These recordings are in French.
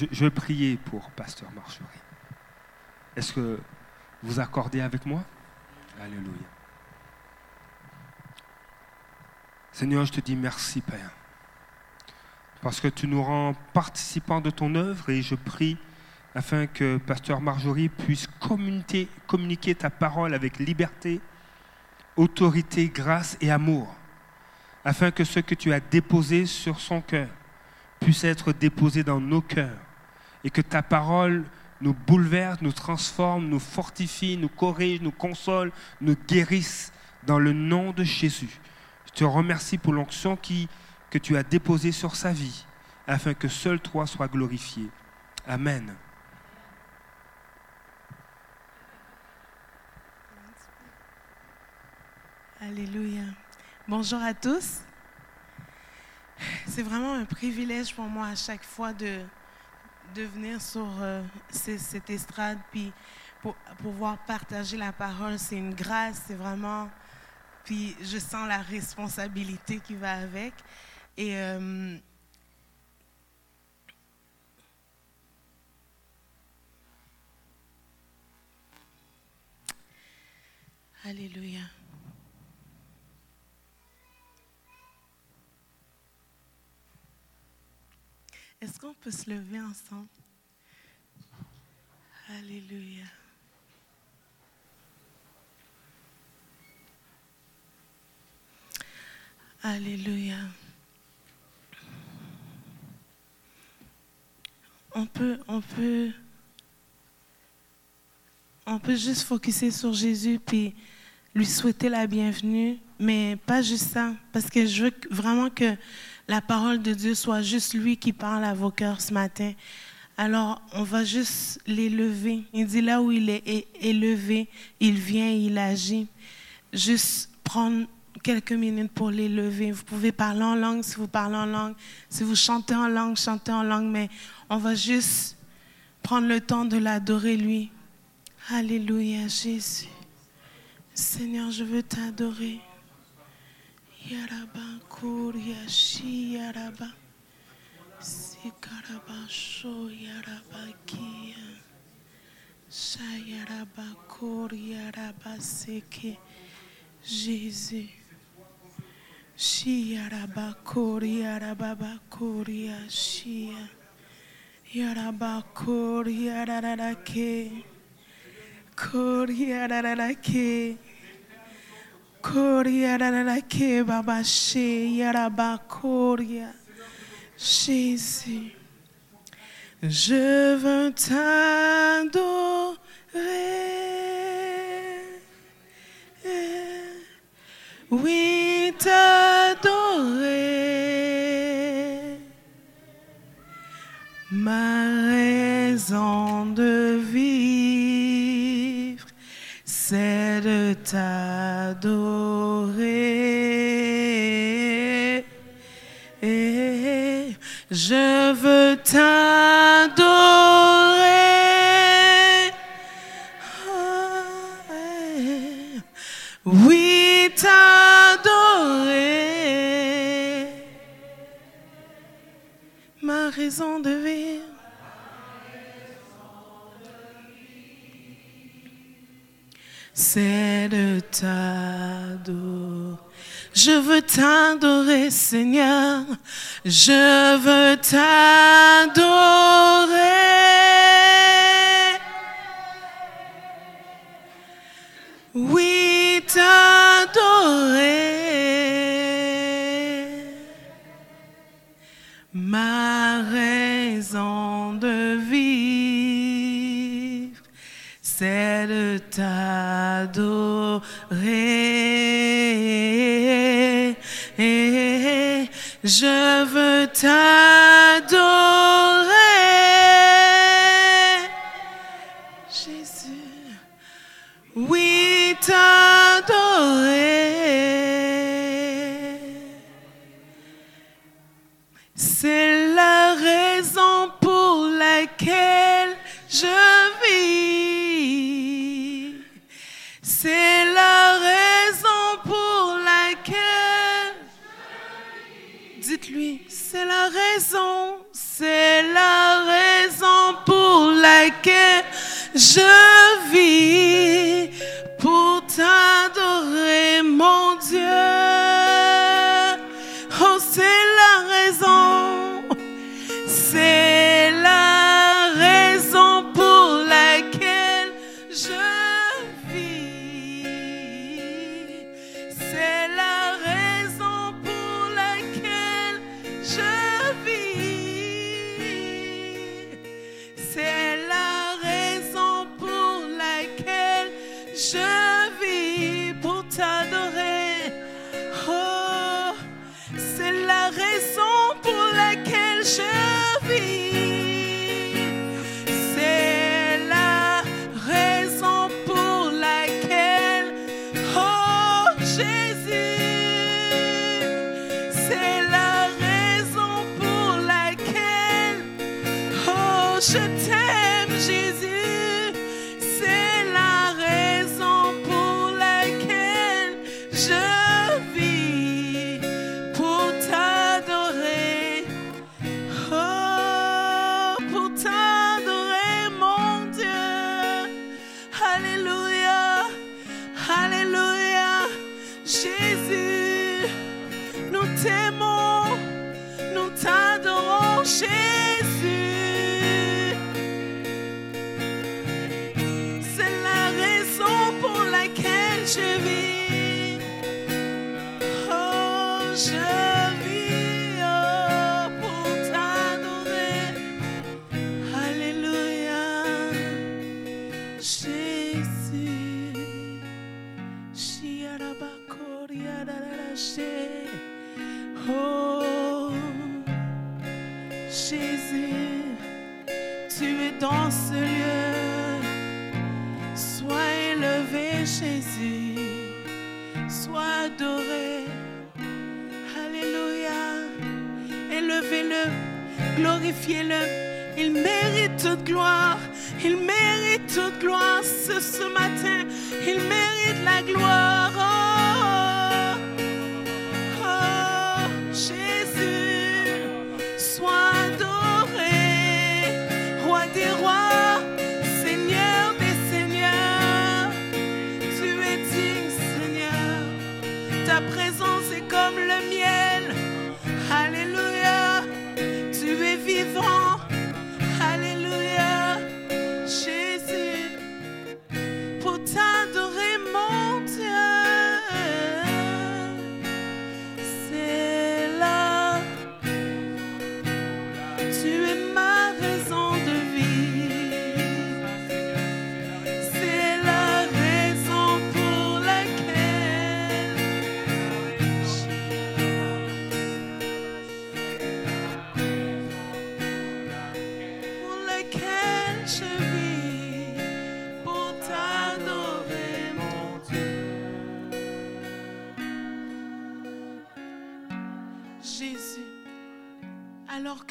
je, je prier pour Pasteur Marjorie. Est-ce que vous accordez avec moi? Alléluia. Seigneur, je te dis merci, Père, parce que tu nous rends participants de ton œuvre et je prie afin que Pasteur Marjorie puisse communiquer ta parole avec liberté, autorité, grâce et amour, afin que ce que tu as déposé sur son cœur puisse être déposé dans nos cœurs et que ta parole nous bouleverse, nous transforme, nous fortifie, nous corrige, nous console, nous guérisse dans le nom de Jésus. Je te remercie pour l'onction que tu as déposée sur sa vie, afin que seul toi sois glorifié. Amen. Alléluia. Bonjour à tous. C'est vraiment un privilège pour moi à chaque fois de, de venir sur euh, cette estrade, puis pour pouvoir partager la parole. C'est une grâce, c'est vraiment... Puis je sens la responsabilité qui va avec. Et euh, Alléluia. Est-ce qu'on peut se lever ensemble? Alléluia. Alléluia. On peut, on peut, on peut juste focuser sur Jésus puis lui souhaiter la bienvenue, mais pas juste ça, parce que je veux vraiment que la parole de Dieu soit juste lui qui parle à vos cœurs ce matin. Alors, on va juste l'élever. Il dit là où il est élevé, il vient, il agit. Juste prendre quelques minutes pour l'élever. Vous pouvez parler en langue si vous parlez en langue. Si vous chantez en langue, chantez en langue, mais on va juste prendre le temps de l'adorer lui. Alléluia, Jésus. Seigneur, je veux t'adorer. Yaraba kuria shi yaraba. Sikaraba sho yaraba kia. Shayaraba kuria yaraba seke. Jésus. Shi yaraba kuria yaraba kuria shia. Yaraba kuria yarara ke. Kuria yarara Jésus, je veux t'adorer. Oui, t'adorer. Ma raison t'adorer. Je veux t'adorer. C'est de t'adorer. Je veux t'adorer, Seigneur. Je veux t'adorer. Oui, t'adorer. Ma raison de t'adorer. Je veux t'adorer. Laquelle je vis pour t'adorer,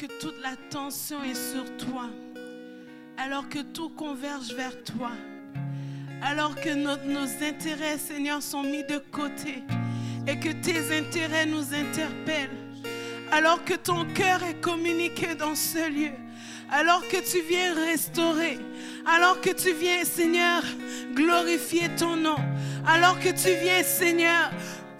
que toute l'attention est sur toi, alors que tout converge vers toi, alors que nos, nos intérêts, Seigneur, sont mis de côté et que tes intérêts nous interpellent, alors que ton cœur est communiqué dans ce lieu, alors que tu viens restaurer, alors que tu viens, Seigneur, glorifier ton nom, alors que tu viens, Seigneur,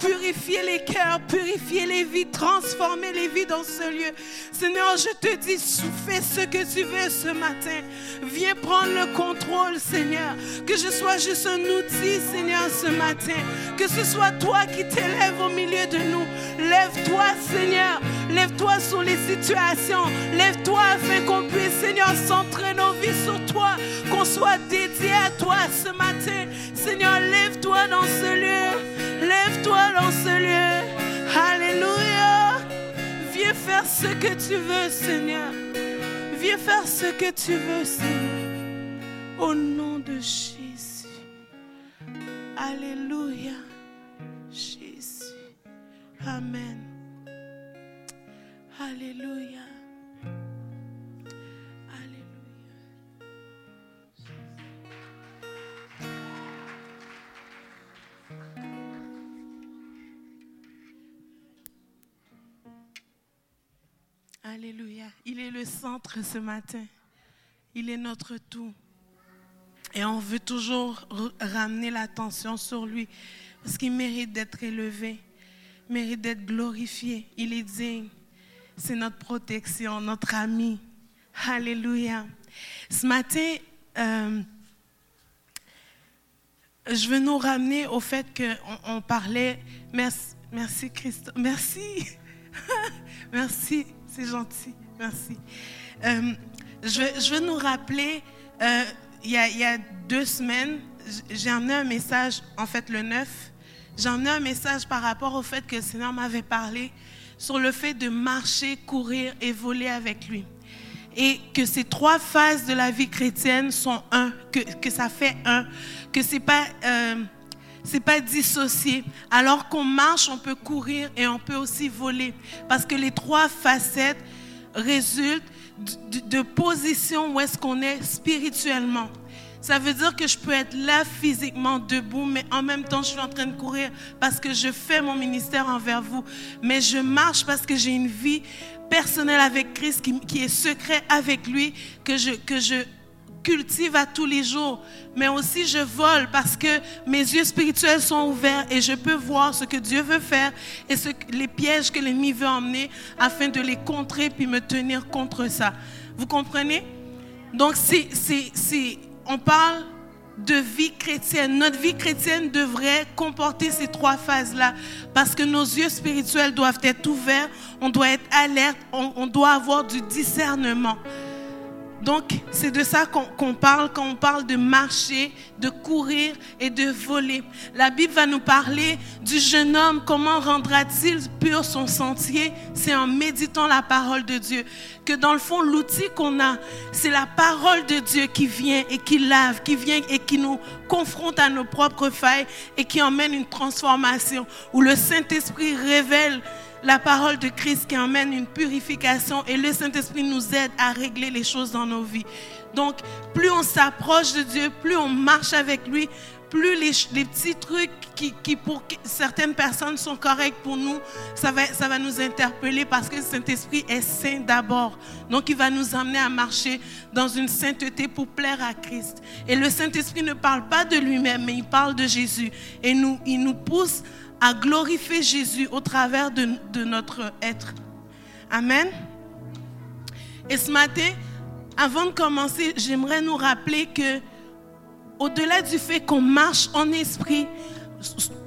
purifier les cœurs, purifier les vies, transformer les vies dans ce lieu. Seigneur, je te dis, fais ce que tu veux ce matin. Viens prendre le contrôle, Seigneur. Que je sois juste un outil, Seigneur, ce matin. Que ce soit toi qui t'élèves au milieu de nous. Lève-toi, Seigneur. Lève-toi sur les situations. Lève-toi afin qu'on puisse, Seigneur, centrer nos vies sur toi. Qu'on soit dédié à toi ce matin. Seigneur, lève-toi dans ce lieu. Lève-toi dans ce lieu. Alléluia. Viens faire ce que tu veux, Seigneur. Viens faire ce que tu veux, Seigneur. Au nom de Jésus. Alléluia. Jésus. Amen. Alléluia. Alléluia. Il est le centre ce matin. Il est notre tout. Et on veut toujours ramener l'attention sur lui parce qu'il mérite d'être élevé, mérite d'être glorifié. Il est digne. C'est notre protection, notre ami. Alléluia. Ce matin, euh, je veux nous ramener au fait qu'on on parlait. Merci, merci Christophe. Merci. merci, c'est gentil. Merci. Euh, je, veux nous rappeler, euh, il, y a, deux semaines, j'ai emmené un message, en fait le 9, j'ai emmené un message par rapport au fait que le Seigneur m'avait parlé sur le fait de marcher, courir et voler avec lui. Et que ces trois phases de la vie chrétienne sont un, que, que ça fait un, que c'est pas... Euh, c'est pas dissocié. Alors qu'on marche, on peut courir et on peut aussi voler. Parce que les trois facettes résultent de, position où est-ce qu'on est spirituellement. Ça veut dire que je peux être là physiquement debout, mais en même temps, je suis en train de courir parce que je fais mon ministère envers vous. Mais je marche parce que j'ai une vie personnelle avec Christ qui, qui est secret avec lui, que je, que je cultive à tous les jours, mais aussi je vole parce que mes yeux spirituels sont ouverts et je peux voir ce que Dieu veut faire et ce, les pièges que l'ennemi veut emmener afin de les contrer puis me tenir contre ça. Vous comprenez? Donc, c'est, on parle de vie chrétienne. Notre vie chrétienne devrait comporter ces trois phases-là parce que nos yeux spirituels doivent être ouverts, on doit être alerte, on doit avoir du discernement. Donc, c'est de ça qu'on parle quand on parle de marcher, de courir et de voler. La Bible va nous parler du jeune homme, comment rendra-t-il pur son sentier? C'est en méditant la parole de Dieu. Que dans le fond, l'outil qu'on a, c'est la parole de Dieu qui vient et qui lave, qui vient et qui nous confronte à nos propres failles et qui emmène une transformation, où le Saint-Esprit révèle la parole de Christ qui emmène une purification et le Saint-Esprit nous aide à régler les choses dans nos vies. Donc, plus on s'approche de Dieu, plus on marche avec lui, plus les, petits trucs qui, qui, pour certaines personnes sont corrects pour nous, ça va, ça va nous interpeller parce que le Saint-Esprit est saint d'abord. Donc il va nous amener à marcher dans une sainteté pour plaire à Christ. Et le Saint-Esprit ne parle pas de lui-même, mais il parle de Jésus. Et nous, il nous pousse à glorifier Jésus au travers de, notre être. Amen. Et ce matin, avant de commencer, j'aimerais nous rappeler que, au-delà du fait qu'on marche en esprit,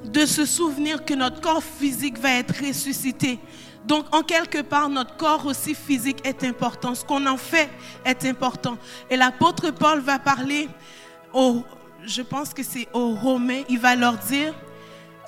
de se souvenir que notre corps physique va être ressuscité. Donc, en quelque part, notre corps aussi physique est important. Ce qu'on en fait est important. Et l'apôtre Paul va parler aux, je pense que c'est aux Romains, il va leur dire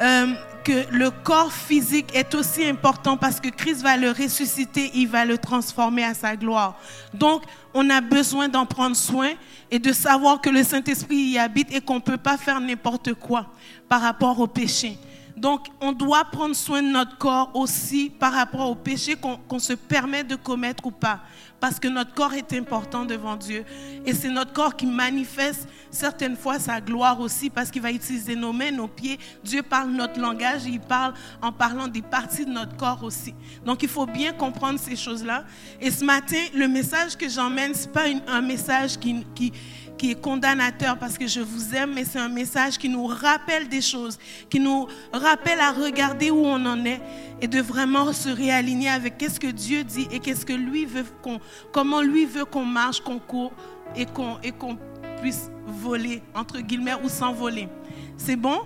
euh, que le corps physique est aussi important parce que Christ va le ressusciter, il va le transformer à sa gloire. Donc, on a besoin d'en prendre soin et de savoir que le Saint-Esprit y habite et qu'on ne peut pas faire n'importe quoi par rapport au péché. Donc, on doit prendre soin de notre corps aussi par rapport au péché qu'on se permet de commettre ou pas. Parce que notre corps est important devant Dieu. Et c'est notre corps qui manifeste certaines fois sa gloire aussi parce qu'il va utiliser nos mains, nos pieds. Dieu parle notre langage et il parle en parlant des parties de notre corps aussi. Donc, il faut bien comprendre ces choses-là. Et ce matin, le message que j'emmène, ce n'est pas un message qui, qui qui est condamnateur parce que je vous aime, mais c'est un message qui nous rappelle des choses, qui nous rappelle à regarder où on en est et de vraiment se réaligner avec qu'est-ce que Dieu dit et qu'est-ce que lui veut qu'on, comment lui veut qu'on marche, qu'on court et qu'on, et qu'on puisse voler, entre guillemets, ou s'envoler. C'est bon?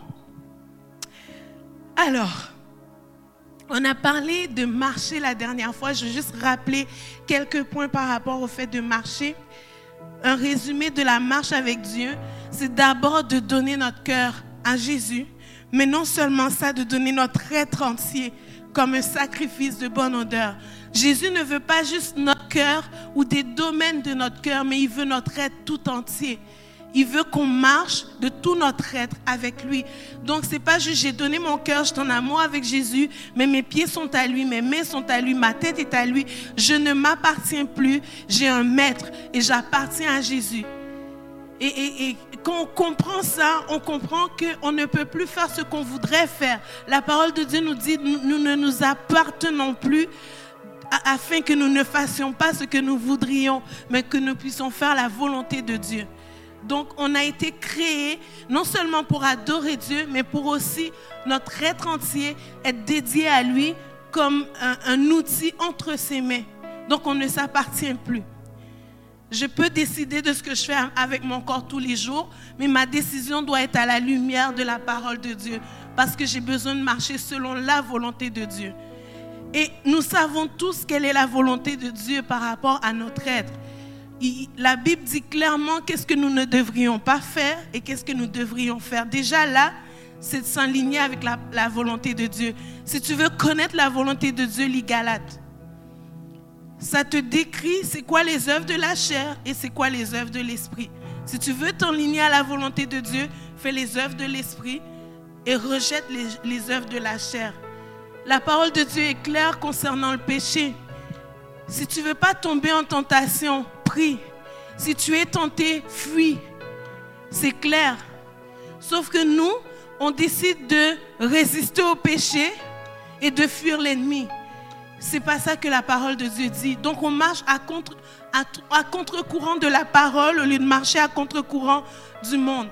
Alors, on a parlé de marcher la dernière fois. Je vais juste rappeler quelques points par rapport au fait de marcher un résumé de la marche avec Dieu, c'est d'abord de donner notre cœur à Jésus, mais non seulement ça, de donner notre être entier comme un sacrifice de bonne odeur. Jésus ne veut pas juste notre cœur ou des domaines de notre cœur, mais il veut notre être tout entier. Il veut qu'on marche de tout notre être avec lui. Donc c'est pas juste j'ai donné mon cœur, je suis en amour avec Jésus, mais mes pieds sont à lui, mes mains sont à lui, ma tête est à lui. Je ne m'appartiens plus, j'ai un maître et j'appartiens à Jésus. Et, et, quand on comprend ça, on comprend qu'on ne peut plus faire ce qu'on voudrait faire. La parole de Dieu nous dit, nous ne nous appartenons plus afin que nous ne fassions pas ce que nous voudrions, mais que nous puissions faire la volonté de Dieu. Donc on a été créé non seulement pour adorer Dieu, mais pour aussi notre être entier être dédié à lui comme un, un outil entre ses mains. Donc on ne s'appartient plus. Je peux décider de ce que je fais avec mon corps tous les jours, mais ma décision doit être à la lumière de la parole de Dieu, parce que j'ai besoin de marcher selon la volonté de Dieu. Et nous savons tous quelle est la volonté de Dieu par rapport à notre être. La Bible dit clairement qu'est-ce que nous ne devrions pas faire et qu'est-ce que nous devrions faire. Déjà là, c'est de s'aligner avec la, volonté de Dieu. Si tu veux connaître la volonté de Dieu, lis Galate. Ça te décrit c'est quoi les œuvres de la chair et c'est quoi les œuvres de l'esprit. Si tu veux t'enligner à la volonté de Dieu, fais les œuvres de l'esprit et rejette les, les œuvres de la chair. La parole de Dieu est claire concernant le péché. Si tu veux pas tomber en tentation, Si tu es tenté, fuis. C'est clair. Sauf que nous, on décide de résister au péché et de fuir l'ennemi. C'est pas ça que la parole de Dieu dit. Donc on marche à contre à, contre-courant de la parole au lieu de marcher à contre-courant du monde.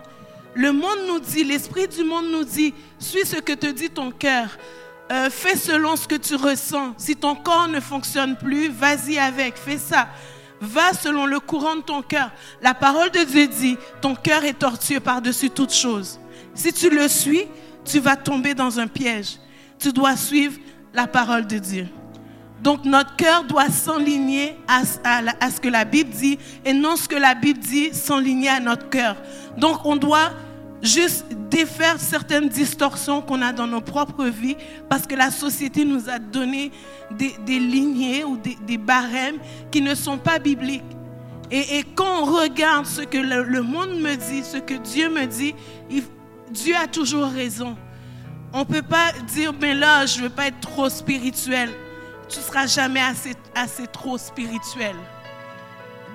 Le monde nous dit, l'esprit du monde nous dit, suis ce que te dit ton cœur. Euh, fais selon ce que tu ressens. Si ton corps ne fonctionne plus, vas-y avec, fais ça. Va selon le courant de ton cœur. La parole de Dieu dit, ton cœur est tortueux par-dessus toute chose. Si tu le suis, tu vas tomber dans un piège. Tu dois suivre la parole de Dieu. Donc notre cœur doit s'enligner à, à, ce que la Bible dit et non ce que la Bible dit s'enligner à notre cœur. Donc on doit juste défaire certaines distorsions qu'on a dans nos propres vies parce que la société nous a donné des, lignées ou des, barèmes qui ne sont pas bibliques. Et, quand on regarde ce que le, monde me dit, ce que Dieu me dit, Dieu a toujours raison. On ne peut pas dire, mais là, je ne veux pas être trop spirituel. Tu ne seras jamais assez, assez trop spirituel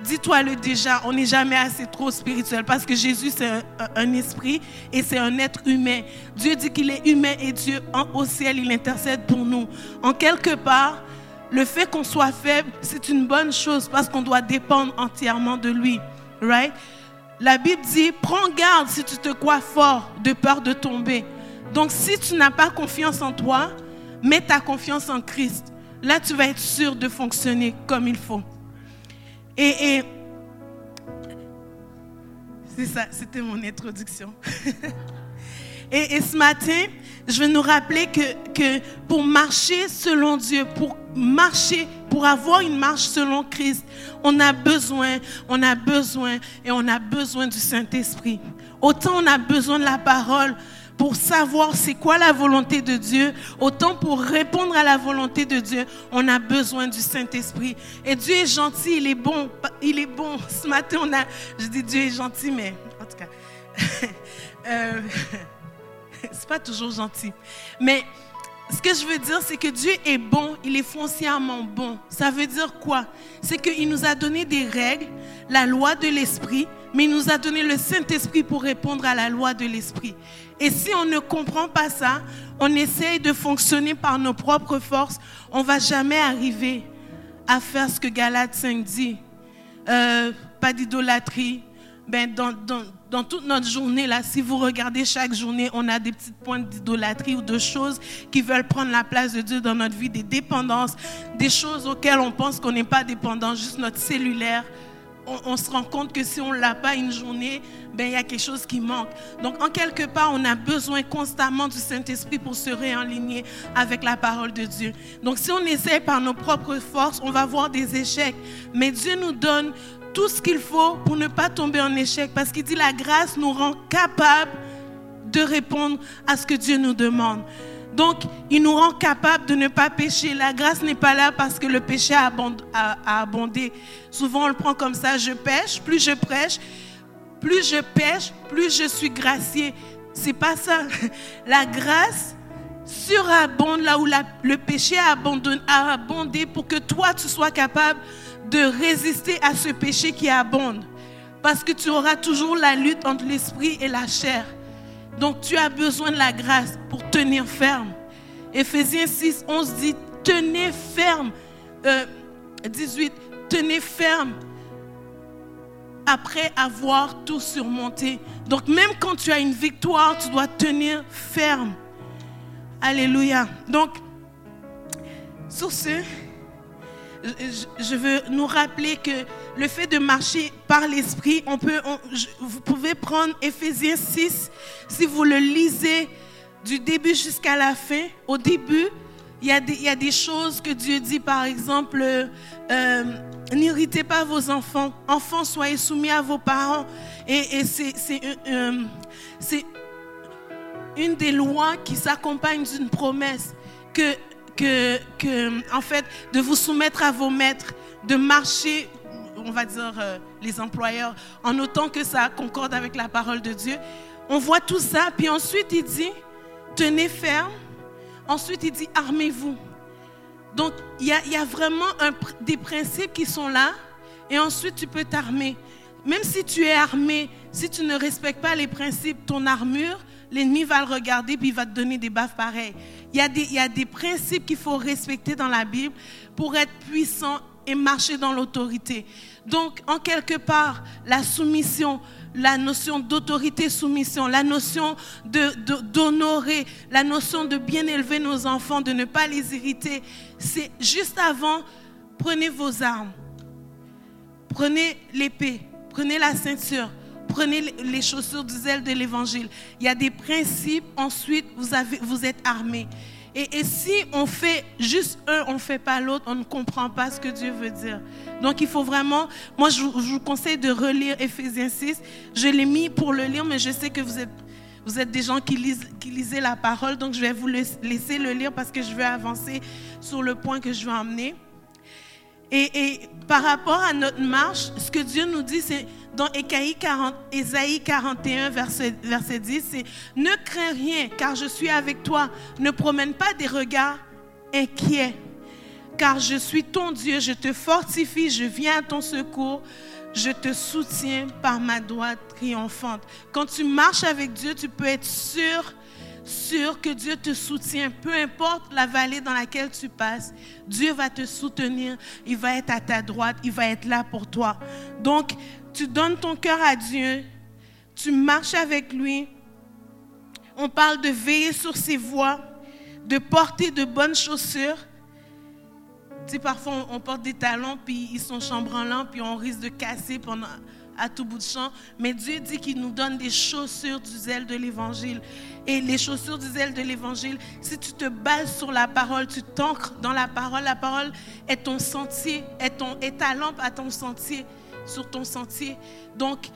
dis-toi-le déjà, on n'est jamais assez trop spirituel parce que Jésus, c'est un, esprit et c'est un être humain. Dieu dit qu'il est humain et Dieu, au ciel, il intercède pour nous. En quelque part, le fait qu'on soit faible, c'est une bonne chose parce qu'on doit dépendre entièrement de lui. Right? La Bible dit, prends garde si tu te crois fort de peur de tomber. Donc si tu n'as pas confiance en toi, mets ta confiance en Christ. Là, tu vas être sûr de fonctionner comme il faut. Et, c'est ça, c'était mon introduction. et, ce matin, je vais nous rappeler que, que pour marcher selon Dieu, pour marcher, pour avoir une marche selon Christ, on a besoin, on a besoin et on a besoin du Saint-Esprit. Autant on a besoin de la parole, pour savoir c'est quoi la volonté de Dieu, autant pour répondre à la volonté de Dieu, on a besoin du Saint-Esprit. Et Dieu est gentil, il est bon, il est bon. Ce matin, on a, je dis Dieu est gentil, mais en tout cas, euh, c'est pas toujours gentil. Mais ce que je veux dire, c'est que Dieu est bon, il est foncièrement bon. Ça veut dire quoi? C'est qu'il nous a donné des règles, la loi de l'Esprit, mais il nous a donné le Saint-Esprit pour répondre à la loi de l'Esprit. Et si on ne comprend pas ça, on essaye de fonctionner par nos propres forces, on va jamais arriver à faire ce que Galate 5 dit. Euh, pas d'idolâtrie. Ben, dans, toute notre journée, là, si vous regardez chaque journée, on a des petites pointes d'idolâtrie ou de choses qui veulent prendre la place de Dieu dans notre vie, des dépendances, des choses auxquelles on pense qu'on n'est pas dépendant, juste notre cellulaire, on, se rend compte que si on ne l'a pas une journée, ben, il y a quelque chose qui manque. Donc, en quelque part, on a besoin constamment du Saint-Esprit pour se réaligner avec la parole de Dieu. Donc, si on essaie par nos propres forces, on va voir des échecs. Mais Dieu nous donne tout ce qu'il faut pour ne pas tomber en échec. Parce qu'il dit la grâce nous rend capables de répondre à ce que Dieu nous demande. Donc, il nous rend capables de ne pas pécher. La grâce n'est pas là parce que le péché a, abondé. Souvent, on le prend comme ça. Je pêche, plus je prêche, plus je pêche, plus je suis gracié. C'est pas ça. La grâce surabonde là où le péché a abondé pour que toi, tu sois capable de résister à ce péché qui abonde. Parce que tu auras toujours la lutte entre l'esprit et la chair. Donc tu as besoin de la grâce pour tenir ferme. Éphésiens 6, 11 dit, tenez ferme. 18, tenez ferme après avoir tout surmonté. Donc même quand tu as une victoire, tu dois tenir ferme. Alléluia. Donc, sur ce, je veux nous rappeler que le fait de marcher par l'esprit, on peut, vous pouvez prendre Ephésiens 6 si vous le lisez du début jusqu'à la fin. Au début, il y, a des, choses que Dieu dit, par exemple, euh, n'irritez pas vos enfants. Enfants, soyez soumis à vos parents. Et, et c'est euh, une des lois qui s'accompagne d'une promesse que que, en fait, de vous soumettre à vos maîtres, de marcher, on va dire, euh, les employeurs, en autant que ça concorde avec la parole de Dieu. On voit tout ça, puis ensuite il dit, tenez ferme. Ensuite il dit, armez-vous. Donc il y a, vraiment des principes qui sont là, et ensuite tu peux t'armer. Même si tu es armé, si tu ne respectes pas les principes, ton armure, l'ennemi va le regarder puis il va te donner des baffes pareilles. Il y a des, principes qu'il faut respecter dans la Bible pour être puissant et marcher dans l'autorité. Donc, en quelque part, la soumission, la notion d'autorité-soumission, la notion d'honorer, la notion de bien élever nos enfants, de ne pas les irriter, c'est juste avant, prenez vos armes, prenez l'épée, prenez la ceinture, prenez les chaussures du zèle de l'évangile. Il y a des principes, ensuite vous, êtes armés. Et, si on fait juste un, on ne fait pas l'autre, on ne comprend pas ce que Dieu veut dire. Donc il faut vraiment, moi je, vous conseille de relire Ephésiens 6. Je l'ai mis pour le lire, mais je sais que vous êtes, des gens qui lisent, la parole, donc je vais vous laisser le lire parce que je vais avancer sur le point que je veux emmener. Et, par rapport à notre marche, ce que Dieu nous dit, c'est dans Ésaïe 41, verset, verset 10, c'est Ne crains rien, car je suis avec toi. Ne promène pas des regards inquiets, car je suis ton Dieu, je te fortifie, je viens à ton secours, je te soutiens par ma droite triomphante. Quand tu marches avec Dieu, tu peux être sûr sûr que Dieu te soutient, peu importe la vallée dans laquelle tu passes, Dieu va te soutenir, il va être à ta droite, il va être là pour toi. Donc, tu donnes ton cœur à Dieu, tu marches avec lui. On parle de veiller sur ses voies, de porter de bonnes chaussures. Tu sais, parfois on porte des talons, puis ils sont chambranlants, puis on risque de casser pendant, à tout bout de champ. Mais Dieu dit qu'il nous donne des chaussures du zèle de l'évangile. Et les chaussures du zèle de l'évangile, si tu te bases sur la parole, tu t'ancres dans la parole, la parole est ton sentier, est, ton, est ta lampe à ton sentier sur ton sentier. Donc,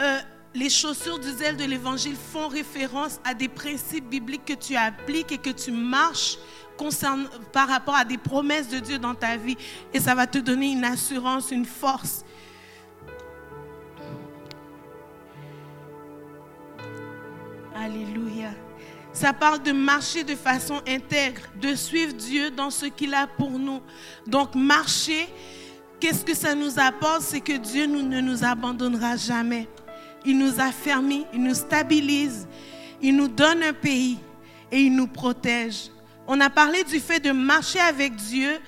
euh, les chaussures du zèle de l'évangile font référence à des principes bibliques que tu appliques et que tu marches concerne, par rapport à des promesses de Dieu dans ta vie. Et ça va te donner une assurance, une force. Alléluia. Ça parle de marcher de façon intègre, de suivre Dieu dans ce qu'il a pour nous. Donc marcher, Qu'est-ce que ça nous apporte? C'est que Dieu nous, ne nous abandonnera jamais. Il nous a fermés, il nous stabilise, il nous donne un pays et il nous protège. On a parlé du fait de marcher avec Dieu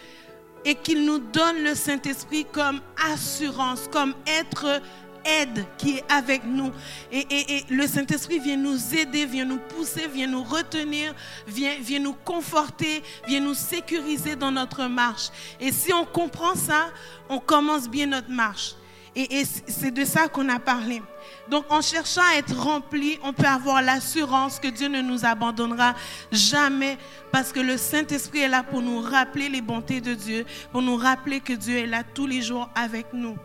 et qu'il nous donne le Saint-Esprit comme assurance, comme être aide qui est avec nous. Et, le Saint-Esprit vient nous aider, vient nous pousser, vient nous retenir, vient, vient nous conforter, vient nous sécuriser dans notre marche. Et si on comprend ça, on commence bien notre marche. Et, et c'est de ça qu'on a parlé. Donc en cherchant à être rempli, on peut avoir l'assurance que Dieu ne nous abandonnera jamais parce que le Saint-Esprit est là pour nous rappeler les bontés de Dieu, pour nous rappeler que Dieu est là tous les jours avec nous.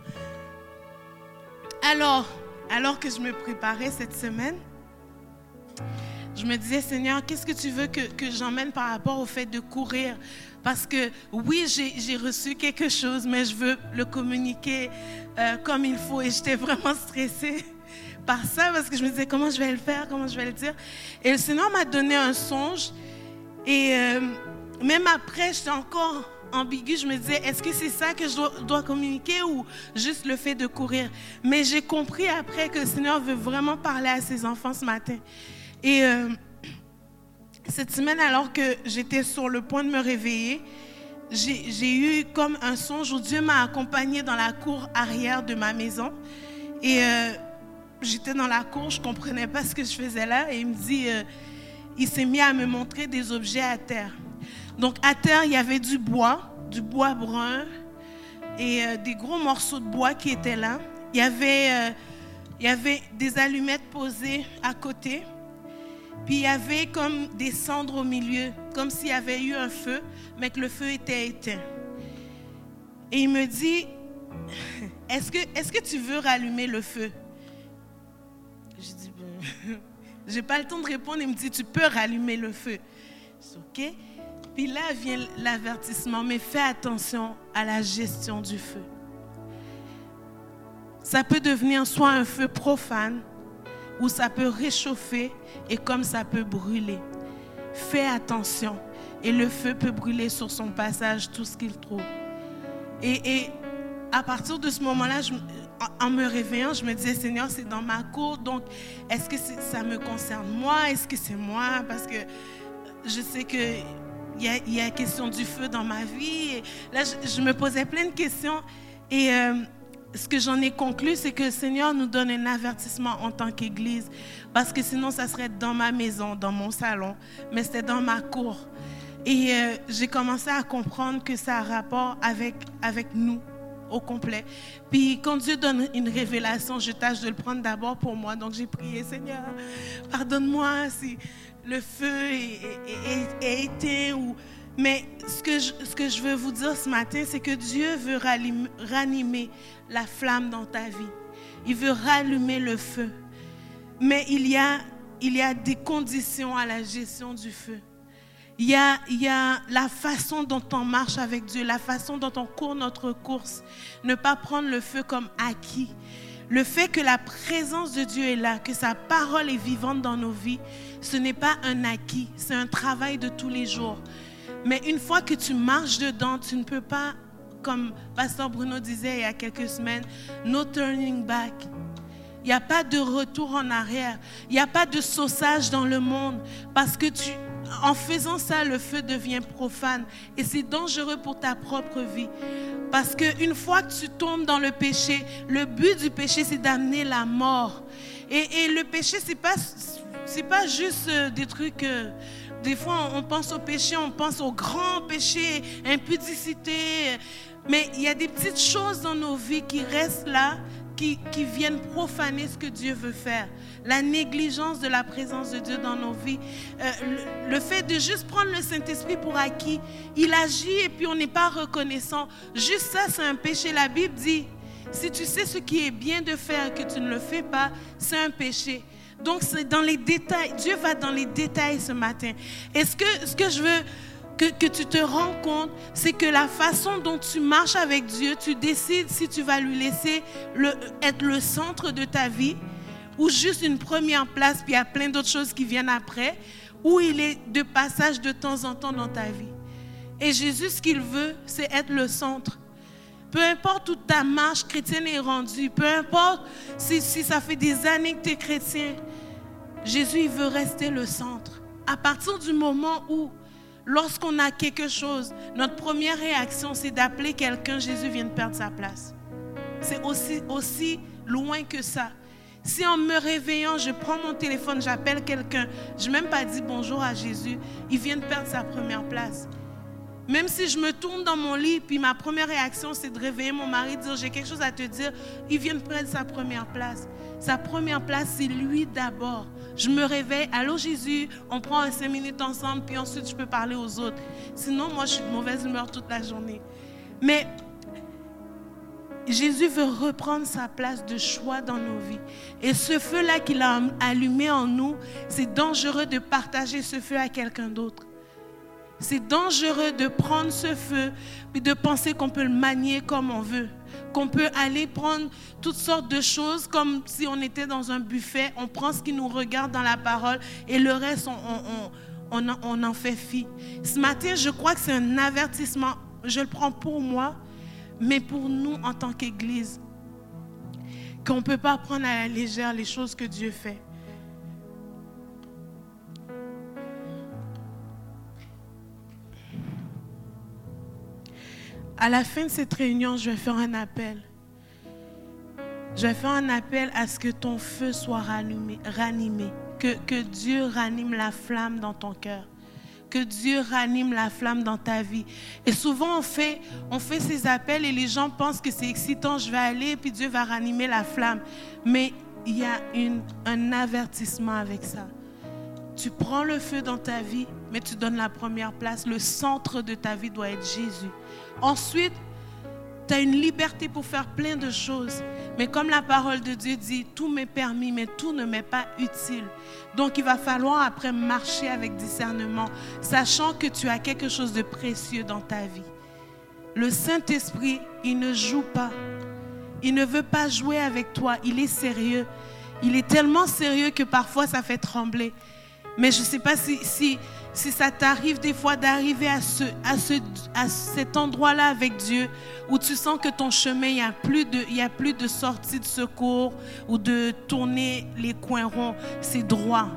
Alors, alors que je me préparais cette semaine, je me disais, Seigneur, qu'est-ce que tu veux que, j'emmène par rapport au fait de courir? Parce que oui, j'ai reçu quelque chose, mais je veux le communiquer euh, comme il faut. Et j'étais vraiment stressée par ça, parce que je me disais, comment je vais le faire, comment je vais le dire? Et le Seigneur m'a donné un songe. Et euh, même après, j'étais encore ambigu, je me disais, est-ce que c'est ça que je dois, communiquer ou juste le fait de courir? Mais j'ai compris après que le Seigneur veut vraiment parler à ses enfants ce matin. Et euh, cette semaine, alors que j'étais sur le point de me réveiller, j'ai eu comme un songe où Dieu m'a accompagné dans la cour arrière de ma maison. Et euh, j'étais dans la cour, je ne comprenais pas ce que je faisais là. Et il me dit, euh, il s'est mis à me montrer des objets à terre. Donc à terre, il y avait du bois, du bois brun et euh, des gros morceaux de bois qui étaient là. Il y avait, il y avait des allumettes posées à côté. Puis il y avait comme des cendres au milieu, comme s'il y avait eu un feu, mais que le feu était éteint. Et il me dit, est-ce que, est que tu veux rallumer le feu Je dis, ben, j'ai pas le temps de répondre. Il me dit, tu peux rallumer le feu. Je dis, ok. Puis là vient l'avertissement, mais fais attention à la gestion du feu. Ça peut devenir soit un feu profane, où ça peut réchauffer et comme ça peut brûler. Fais attention et le feu peut brûler sur son passage tout ce qu'il trouve. Et, à partir de ce moment-là, en me réveillant, je me disais, Seigneur, c'est dans ma cour, donc est-ce que ça me concerne moi? Est-ce que c'est moi? Parce que je sais qu'il y a, a question du feu dans ma vie. Là, je, me posais plein de questions. Et euh, ce que j'en ai conclu, c'est que le Seigneur nous donne un avertissement en tant qu'Église, parce que sinon, ça serait dans ma maison, dans mon salon, mais c'était dans ma cour. Et euh, j'ai commencé à comprendre que ça a rapport avec, avec nous au complet. Puis quand Dieu donne une révélation, je tâche de le prendre d'abord pour moi. Donc j'ai prié, Seigneur, pardonne-moi si le feu est, éteint mais ce que, je, veux vous dire ce matin, c'est que Dieu veut ranimer la flamme dans ta vie. Il veut rallumer le feu. Mais il y a, des conditions à la gestion du feu. Il y a la façon dont on marche avec Dieu, la façon dont on court notre course. Ne pas prendre le feu comme acquis. Le fait que la présence de Dieu est là, que sa parole est vivante dans nos vies, ce n'est pas un acquis, c'est un travail de tous les jours. Mais une fois que tu marches dedans, tu ne peux pas, comme Pasteur Bruno disait il y a quelques semaines, no turning back. Il n'y a pas de retour en arrière. Il n'y a pas de saussage dans le monde. Parce que tu, en faisant ça, le feu devient profane. Et c'est dangereux pour ta propre vie. Parce qu'une fois que tu tombes dans le péché, le but du péché, c'est d'amener la mort. Et, le péché, ce n'est pas, pas juste euh, des trucs... Euh, des fois, on pense au péché, on pense au grand péché, impudicité. Mais il y a des petites choses dans nos vies qui restent là, qui, viennent profaner ce que Dieu veut faire. La négligence de la présence de Dieu dans nos vies. Euh, le, le, fait de juste prendre le Saint-Esprit pour acquis. Il agit et puis on n'est pas reconnaissant. Juste ça, c'est un péché. La Bible dit, si tu sais ce qui est bien de faire et que tu ne le fais pas, c'est un péché. Donc, c'est dans les détails. Dieu va dans les détails ce matin. Et ce que, ce que je veux que, tu te rends compte, c'est que la façon dont tu marches avec Dieu, tu décides si tu vas lui laisser être le centre de ta vie ou juste une première place, puis il y a plein d'autres choses qui viennent après, ou il est de passage de temps en temps dans ta vie. Et Jésus, ce qu'il veut, c'est être le centre. Peu importe où ta marche chrétienne est rendue, peu importe si, ça fait des années que tu es chrétien, Jésus, il veut rester le centre. À partir du moment où, lorsqu'on a quelque chose, notre première réaction, c'est d'appeler quelqu'un, Jésus vient de perdre sa place. C'est aussi, aussi loin que ça. Si en me réveillant, je prends mon téléphone, j'appelle quelqu'un, je n'ai même pas dit bonjour à Jésus, il vient de perdre sa première place. Même si je me tourne dans mon lit, puis ma première réaction, c'est de réveiller mon mari, de dire j'ai quelque chose à te dire, il vient de prendre sa première place. Sa première place, c'est lui d'abord. Je me réveille, allô Jésus, on prend cinq minutes ensemble, puis ensuite je peux parler aux autres. Sinon, moi, je suis de mauvaise humeur toute la journée. Mais Jésus veut reprendre sa place de choix dans nos vies. Et ce feu-là qu'il a allumé en nous, c'est dangereux de partager ce feu à quelqu'un d'autre. C'est dangereux de prendre ce feu et de penser qu'on peut le manier comme on veut qu'on peut aller prendre toutes sortes de choses comme si on était dans un buffet, on prend ce qui nous regarde dans la parole et le reste, on, on, en fait fi. Ce matin, je crois que c'est un avertissement, je le prends pour moi, mais pour nous en tant qu'Église, qu'on ne peut pas prendre à la légère les choses que Dieu fait. À la fin de cette réunion, je vais faire un appel. Je vais faire un appel à ce que ton feu soit ranimé, que, Dieu ranime la flamme dans ton cœur que Dieu ranime la flamme dans ta vie. Et souvent, on fait, ces appels et les gens pensent que c'est excitant, je vais aller et puis Dieu va ranimer la flamme. Mais il y a un avertissement avec ça. Tu prends le feu dans ta vie, mais tu donnes la première place. Le centre de ta vie doit être Jésus. Ensuite, tu as une liberté pour faire plein de choses. Mais comme la parole de Dieu dit, tout m'est permis, mais tout ne m'est pas utile. Donc il va falloir après marcher avec discernement, sachant que tu as quelque chose de précieux dans ta vie. Le Saint-Esprit, il ne joue pas. Il ne veut pas jouer avec toi. Il est sérieux. Il est tellement sérieux que parfois ça fait trembler. Mais je ne sais pas si, si, si ça t'arrive des fois d'arriver à, ce, à, ce, à cet endroit-là avec Dieu où tu sens que ton chemin, il n'y a, il a plus de sortie de secours ou de tourner les coins ronds. C'est droit.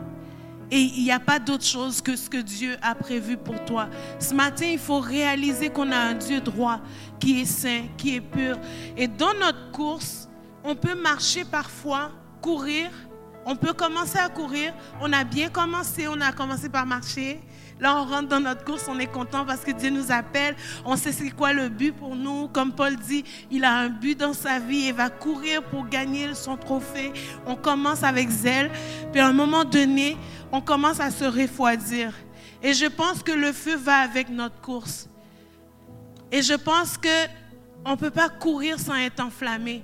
Et il n'y a pas d'autre chose que ce que Dieu a prévu pour toi. Ce matin, il faut réaliser qu'on a un Dieu droit, qui est saint, qui est pur. Et dans notre course, on peut marcher parfois, courir, on peut commencer à courir. On a bien commencé, on a commencé par marcher. Là, on rentre dans notre course, on est content parce que Dieu nous appelle. On sait c'est quoi le but pour nous. Comme Paul dit, il a un but dans sa vie et va courir pour gagner son trophée. On commence avec zèle. Puis à un moment donné, on commence à se refroidir. Et je pense que le feu va avec notre course. Et je pense que on ne peut pas courir sans être enflammé.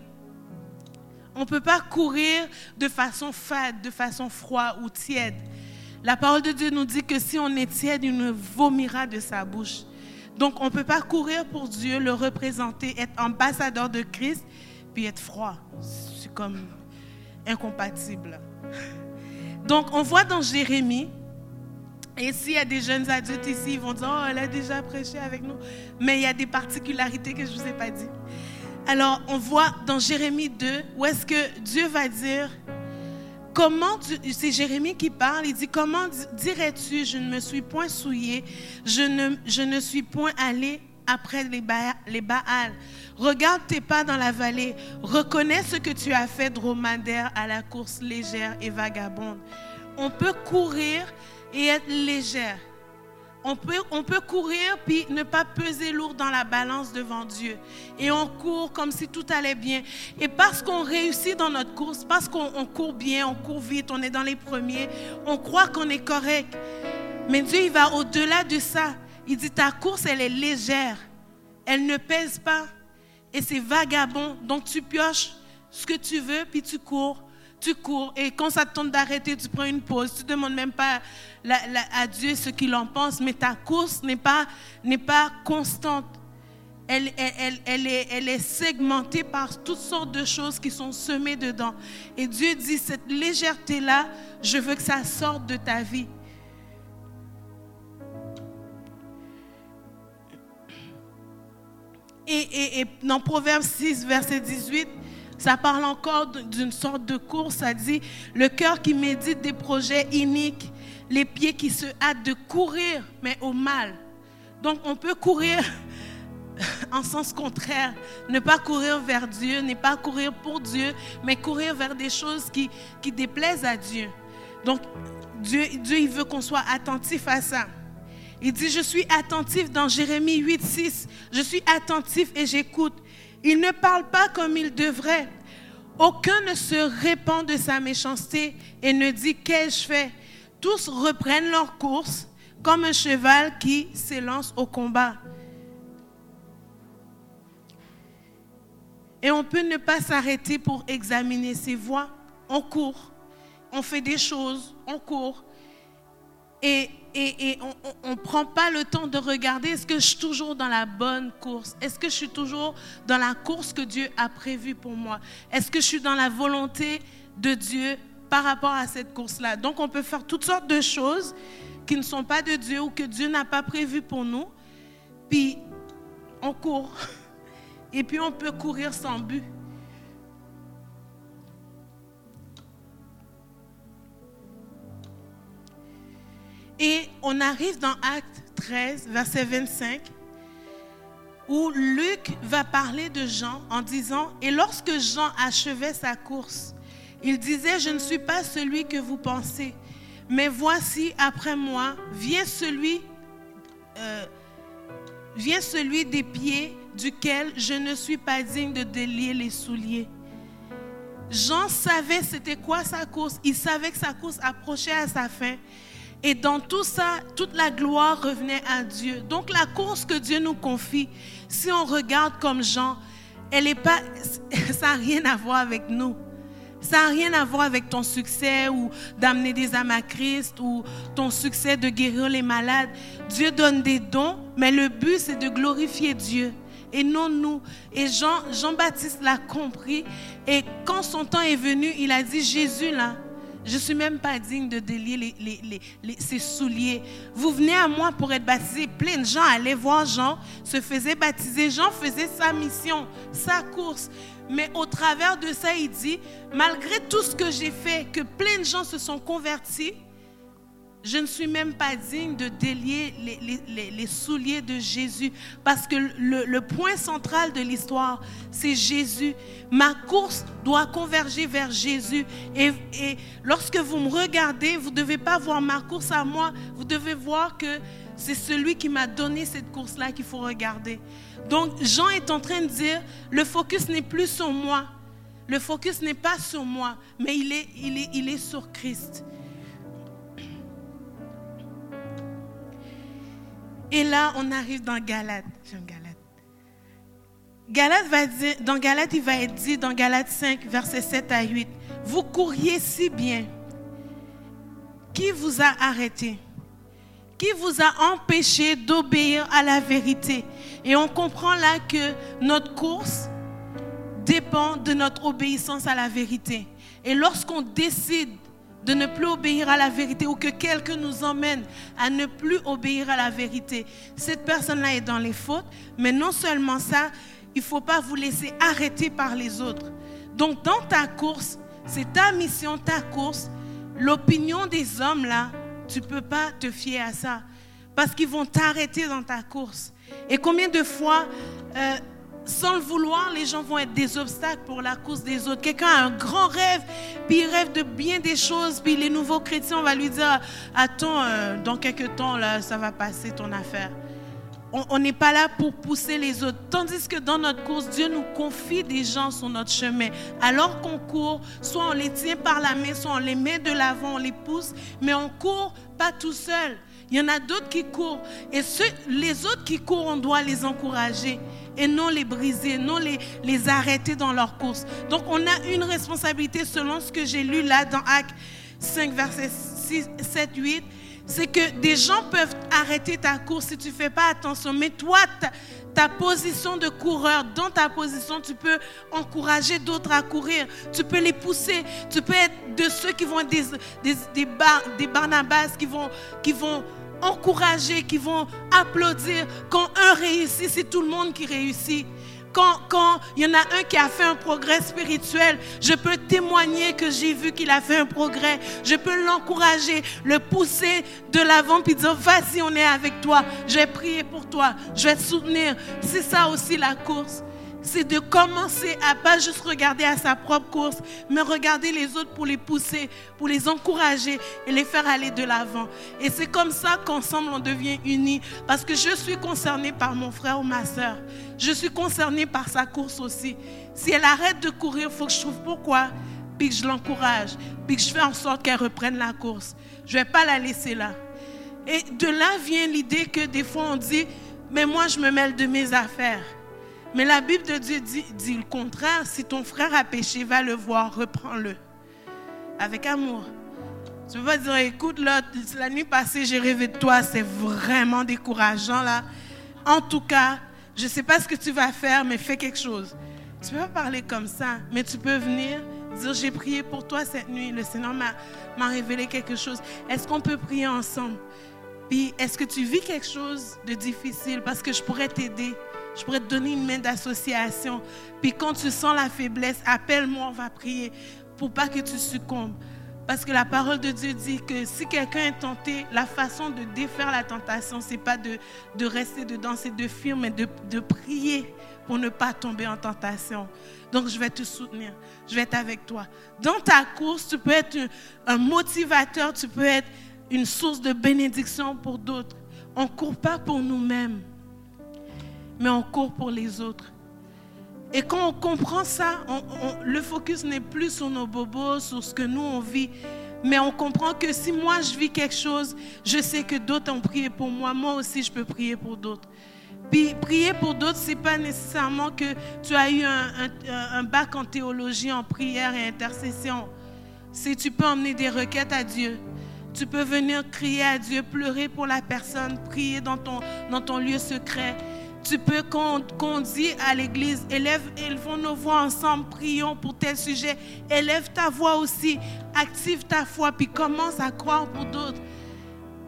On ne peut pas courir de façon fade, de façon froide ou tiède. La parole de Dieu nous dit que si on est tiède, il nous vomira de sa bouche. Donc on ne peut pas courir pour Dieu, le représenter, être ambassadeur de Christ, puis être froid. C'est comme incompatible. Donc on voit dans Jérémie, et s'il y a des jeunes adultes ici, ils vont dire, oh, elle a déjà prêché avec nous. Mais il y a des particularités que je ne vous ai pas dit. Alors, on voit dans Jérémie 2 où est-ce que Dieu va dire, comment, c'est Jérémie qui parle, il dit, comment dirais-tu, je ne me suis point souillé, je ne, je ne suis point allé après les, les Baals. Regarde tes pas dans la vallée, reconnais ce que tu as fait dromadaire à la course légère et vagabonde. On peut courir et être légère. On peut, courir puis ne pas peser lourd dans la balance devant Dieu. Et on court comme si tout allait bien. Et parce qu'on réussit dans notre course, parce qu'on court bien, on court vite, on est dans les premiers, on croit qu'on est correct. Mais Dieu, il va au-delà de ça. Il dit, ta course, elle est légère. Elle ne pèse pas. Et c'est vagabond. Donc tu pioches ce que tu veux, puis tu cours tu cours et quand ça te tente d'arrêter, tu prends une pause. Tu ne demandes même pas à Dieu ce qu'il en pense, mais ta course n'est pas, pas constante. Elle, elle, elle, est, elle est segmentée par toutes sortes de choses qui sont semées dedans. Et Dieu dit, cette légèreté-là, je veux que ça sorte de ta vie. Et, et, et dans Proverbe 6, verset 18, ça parle encore d'une sorte de course. Ça dit le cœur qui médite des projets iniques, les pieds qui se hâtent de courir, mais au mal. Donc on peut courir en sens contraire, ne pas courir vers Dieu, ne pas courir pour Dieu, mais courir vers des choses qui, qui déplaisent à Dieu. Donc Dieu, Dieu il veut qu'on soit attentif à ça. Il dit, je suis attentif dans Jérémie 8, 6. Je suis attentif et j'écoute. Il ne parle pas comme il devrait. Aucun ne se répand de sa méchanceté et ne dit qu'ai-je fait. Tous reprennent leur course comme un cheval qui s'élance au combat. Et on peut ne pas s'arrêter pour examiner ses voies. On court, on fait des choses, on court. Et et, on ne prend pas le temps de regarder est-ce que je suis toujours dans la bonne course? Est-ce que je suis toujours dans la course que Dieu a prévue pour moi? Est-ce que je suis dans la volonté de Dieu par rapport à cette course-là? Donc on peut faire toutes sortes de choses qui ne sont pas de Dieu ou que Dieu n'a pas prévues pour nous. Puis on court. Et puis on peut courir sans but. Et on arrive dans Acte 13, verset 25. où Luc va parler de Jean en disant, et lorsque Jean achevait sa course, il disait, je ne suis pas celui que vous pensez, mais voici, après moi, vient celui, euh, vient celui des pieds duquel je ne suis pas digne de délier les souliers. Jean savait c'était quoi sa course. Il savait que sa course approchait à sa fin. Et dans tout ça, toute la gloire revenait à Dieu. Donc la course que Dieu nous confie, si on regarde comme Jean, elle est pas, ça n'a rien à voir avec nous. Ça n'a rien à voir avec ton succès ou d'amener des âmes à Christ ou ton succès de guérir les malades. Dieu donne des dons, mais le but c'est de glorifier Dieu et non nous. Et Jean, Jean-Baptiste l'a compris. Et quand son temps est venu, il a dit, Jésus, là, je ne suis même pas digne de délier les, souliers. Vous venez à moi pour être baptisé. Plein de gens allaient voir Jean, se faisaient baptiser. Jean faisait sa mission, sa course. Mais au travers de ça, il dit, malgré tout ce que j'ai fait, que plein de gens se sont convertis, je ne suis même pas digne de délier les, souliers de Jésus parce que le, point central de l'histoire, c'est Jésus. Ma course doit converger vers Jésus. Et, lorsque vous me regardez, vous ne devez pas voir ma course à moi, vous devez voir que c'est celui qui m'a donné cette course-là qu'il faut regarder. Donc Jean est en train de dire, le focus n'est plus sur moi. Le focus n'est pas sur moi, mais il est, il est, il est sur Christ. Et là, on arrive dans Galate. J'aime Galate. Va dire, dans Galate, il va être dit, dans Galate 5, versets 7 à 8, vous couriez si bien. Qui vous a arrêté? Qui vous a empêché d'obéir à la vérité Et on comprend là que notre course dépend de notre obéissance à la vérité. Et lorsqu'on décide de ne plus obéir à la vérité ou que quelqu'un nous emmène à ne plus obéir à la vérité, cette personne-là est dans les fautes. Mais non seulement ça, il ne faut pas vous laisser arrêter par les autres. Donc dans ta course, c'est ta mission, ta course. L'opinion des hommes, là, tu ne peux pas te fier à ça. Parce qu'ils vont t'arrêter dans ta course. Et combien de fois... Euh, sans le vouloir, les gens vont être des obstacles pour la course des autres. Quelqu'un a un grand rêve, puis il rêve de bien des choses, puis les nouveaux chrétiens, on va lui dire, attends, euh, dans quelques temps, là, ça va passer ton affaire. On n'est pas là pour pousser les autres. Tandis que dans notre course, Dieu nous confie des gens sur notre chemin. Alors qu'on court, soit on les tient par la main, soit on les met de l'avant, on les pousse, mais on court pas tout seul. Il y en a d'autres qui courent. Et ceux, les autres qui courent, on doit les encourager et non les briser, non les, les arrêter dans leur course. Donc on a une responsabilité selon ce que j'ai lu là dans Actes 5, verset 6, 7, 8. C'est que des gens peuvent arrêter ta course si tu ne fais pas attention. Mais toi, ta, position de coureur, dans ta position, tu peux encourager d'autres à courir. Tu peux les pousser. Tu peux être de ceux qui vont être des, des, des, des Barnabas, qui vont, qui vont encourager, qui vont applaudir. Quand un réussit, c'est tout le monde qui réussit. Quand, quand il y en a un qui a fait un progrès spirituel, je peux témoigner que j'ai vu qu'il a fait un progrès. Je peux l'encourager, le pousser de l'avant, puis dire, vas-y, on est avec toi. Je vais prier pour toi. Je vais te soutenir. C'est ça aussi la course c'est de commencer à pas juste regarder à sa propre course, mais regarder les autres pour les pousser, pour les encourager et les faire aller de l'avant. Et c'est comme ça qu'ensemble on devient unis, parce que je suis concernée par mon frère ou ma soeur. Je suis concernée par sa course aussi. Si elle arrête de courir, il faut que je trouve pourquoi, puis que je l'encourage, puis que je fais en sorte qu'elle reprenne la course. Je ne vais pas la laisser là. Et de là vient l'idée que des fois on dit, mais moi je me mêle de mes affaires. Mais la Bible de Dieu dit, le contraire. Si ton frère a péché, va le voir, reprends-le. Avec amour. Tu vas dire, écoute, la nuit passée, j'ai rêvé de toi. C'est vraiment décourageant, là. En tout cas, je ne sais pas ce que tu vas faire, mais fais quelque chose. Tu peux pas parler comme ça, mais tu peux venir dire, j'ai prié pour toi cette nuit. Le Seigneur m'a révélé quelque chose. Est-ce qu'on peut prier ensemble? Puis, est-ce que tu vis quelque chose de difficile? Parce que je pourrais t'aider. Je pourrais te donner une main d'association. Puis quand tu sens la faiblesse, appelle-moi, on va prier pour pas que tu succombes. Parce que la parole de Dieu dit que si quelqu'un est tenté, la façon de défaire la tentation, c'est pas de, rester dedans, c'est de fuir, mais de, de prier pour ne pas tomber en tentation. Donc, je vais te soutenir. Je vais être avec toi. Dans ta course, tu peux être un motivateur, tu peux être une source de bénédiction pour d'autres. On ne court pas pour nous-mêmes, mais on court pour les autres. Et quand on comprend ça, le focus n'est plus sur nos bobos, sur ce que nous on vit, mais on comprend que si moi je vis quelque chose, je sais que d'autres ont prié pour moi, moi aussi je peux prier pour d'autres. Puis prier pour d'autres, ce n'est pas nécessairement que tu as eu un, bac en théologie, en prière et intercession. C'est tu peux emmener des requêtes à Dieu. Tu peux venir crier à Dieu, pleurer pour la personne, prier dans ton lieu secret. Tu peux, dit à l'église, élève, élevons nos voix ensemble, prions pour tel sujet. Élève ta voix aussi, active ta foi, puis commence à croire pour d'autres.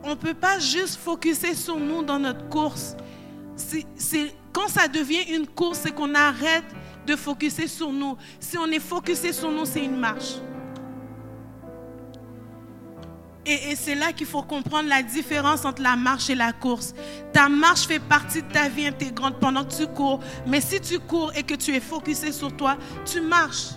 On ne peut pas juste focuser sur nous dans notre course. Quand ça devient une course, c'est qu'on arrête de focuser sur nous. Si on est focusé sur nous, c'est une marche. Et, c'est là qu'il faut comprendre la différence entre la marche et la course. Ta marche fait partie de ta vie intégrante pendant que tu cours. Mais si tu cours et que tu es focusé sur toi, tu marches.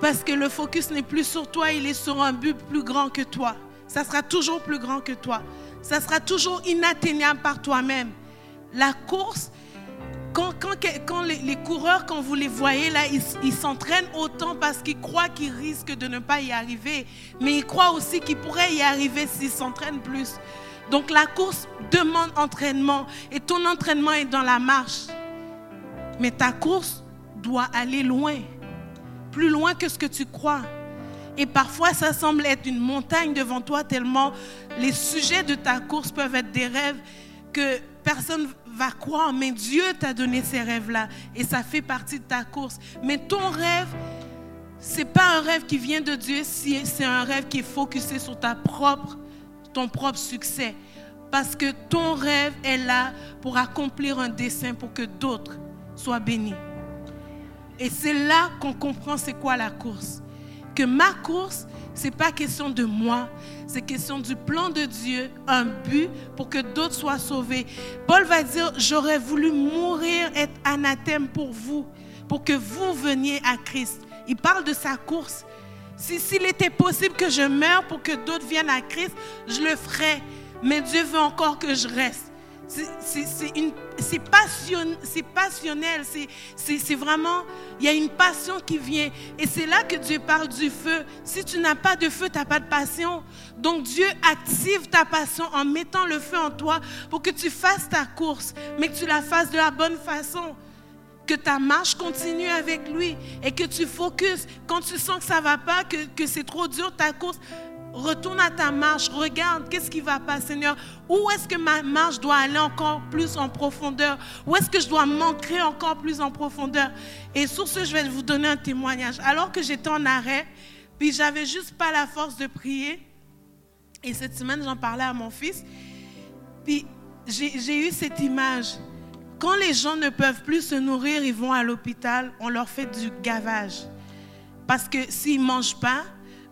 Parce que le focus n'est plus sur toi, il est sur un but plus grand que toi. Ça sera toujours plus grand que toi. Ça sera toujours inatteignable par toi-même. La course, quand, les, coureurs, quand vous les voyez là, ils s'entraînent autant parce qu'ils croient qu'ils risquent de ne pas y arriver. Mais ils croient aussi qu'ils pourraient y arriver s'ils s'entraînent plus. Donc la course demande entraînement et ton entraînement est dans la marche. Mais ta course doit aller loin, plus loin que ce que tu crois. Et parfois, ça semble être une montagne devant toi tellement les sujets de ta course peuvent être des rêves que personne va croire, mais Dieu t'a donné ces rêves-là et ça fait partie de ta course. Mais ton rêve, c'est pas un rêve qui vient de Dieu, c'est un rêve qui est focusé sur ta propre, ton propre succès. Parce que ton rêve est là pour accomplir un dessein pour que d'autres soient bénis. Et c'est là qu'on comprend c'est quoi la course. Que ma course, c'est pas question de moi, c'est question du plan de Dieu, un but pour que d'autres soient sauvés. Paul va dire, j'aurais voulu mourir, être anathème pour vous, pour que vous veniez à Christ. Il parle de sa course. S'il était possible que je meure pour que d'autres viennent à Christ, je le ferais. Mais Dieu veut encore que je reste. C'est passionnel, c'est vraiment, il y a une passion qui vient. Et c'est là que Dieu parle du feu. Si tu n'as pas de feu, tu n'as pas de passion. Donc Dieu active ta passion en mettant le feu en toi pour que tu fasses ta course, mais que tu la fasses de la bonne façon. Que ta marche continue avec lui et que tu focuses. Quand tu sens que ça ne va pas, que, que c'est trop dur ta course, Retourne à ta marche, regarde qu'est-ce qui va pas, Seigneur. Où est-ce que ma marche doit aller encore plus en profondeur? Où est-ce que je dois m'ancrer encore plus en profondeur? Et sur ce, je vais vous donner un témoignage. Alors que j'étais en arrêt, puis j'avais juste pas la force de prier. Et cette semaine, j'en parlais à mon fils. Puis j'ai eu cette image. Quand les gens ne peuvent plus se nourrir, ils vont à l'hôpital, on leur fait du gavage. Parce que s'ils ne mangent pas,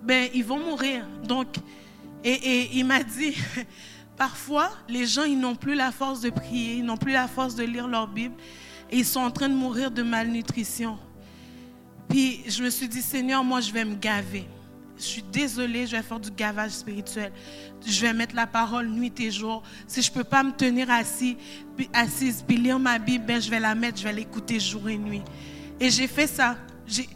ben, ils vont mourir. Donc, et, il m'a dit, parfois, les gens, ils n'ont plus la force de prier, ils n'ont plus la force de lire leur Bible, et ils sont en train de mourir de malnutrition. Puis, je me suis dit, Seigneur, moi, je vais me gaver. Je suis désolée, je vais faire du gavage spirituel. Je vais mettre la parole nuit et jour. Si je ne peux pas me tenir assis, assise puis lire ma Bible, ben, je vais la mettre, je vais l'écouter jour et nuit. Et j'ai fait ça j'ai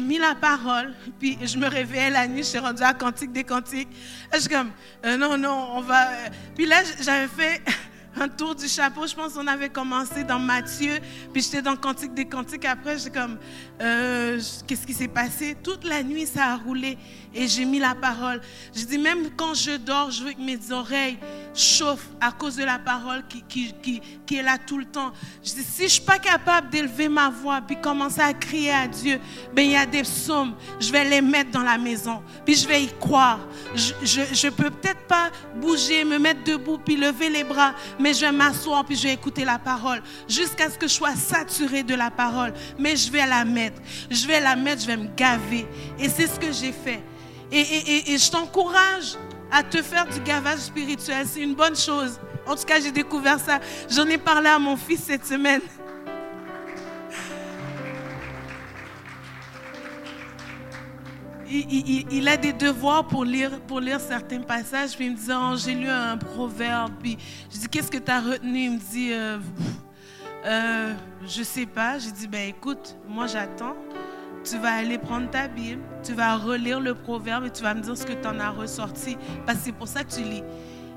mis la parole, puis je me réveillais la nuit, je suis rendue à Cantique des Cantiques. Je suis comme, euh, non, non, on va. Euh. Puis là, j'avais fait un tour du chapeau. Je pense qu'on avait commencé dans Matthieu, puis j'étais dans Cantique des Cantiques. Après, j'étais comme, euh, qu'est-ce qui s'est passé? Toute la nuit, ça a roulé et j'ai mis la parole. Je dis, même quand je dors, je veux que mes oreilles chauffent à cause de la parole qui, qui, qui, qui est là tout le temps. Je dis, si je ne suis pas capable d'élever ma voix puis commencer à crier à Dieu, ben, il y a des psaumes, je vais les mettre dans la maison, puis je vais y croire. Je ne peux peut-être pas bouger, me mettre debout, puis lever les bras, mais je vais m'asseoir puis je vais écouter la parole jusqu'à ce que je sois saturé de la parole. Mais je vais la mettre. Je vais la mettre, je vais me gaver. Et c'est ce que j'ai fait. Et, je t'encourage à te faire du gavage spirituel. C'est une bonne chose. En tout cas, j'ai découvert ça. J'en ai parlé à mon fils cette semaine. il, a des devoirs pour lire, pour lire certains passages. Puis il me dit, oh, j'ai lu un proverbe. Puis je dis, qu'est-ce que tu as retenu? Il me dit, euh, euh, je sais pas. Je dis, ben écoute, moi j'attends. Tu vas aller prendre ta Bible, tu vas relire le proverbe et tu vas me dire ce que tu en as ressorti. Parce que c'est pour ça que tu lis.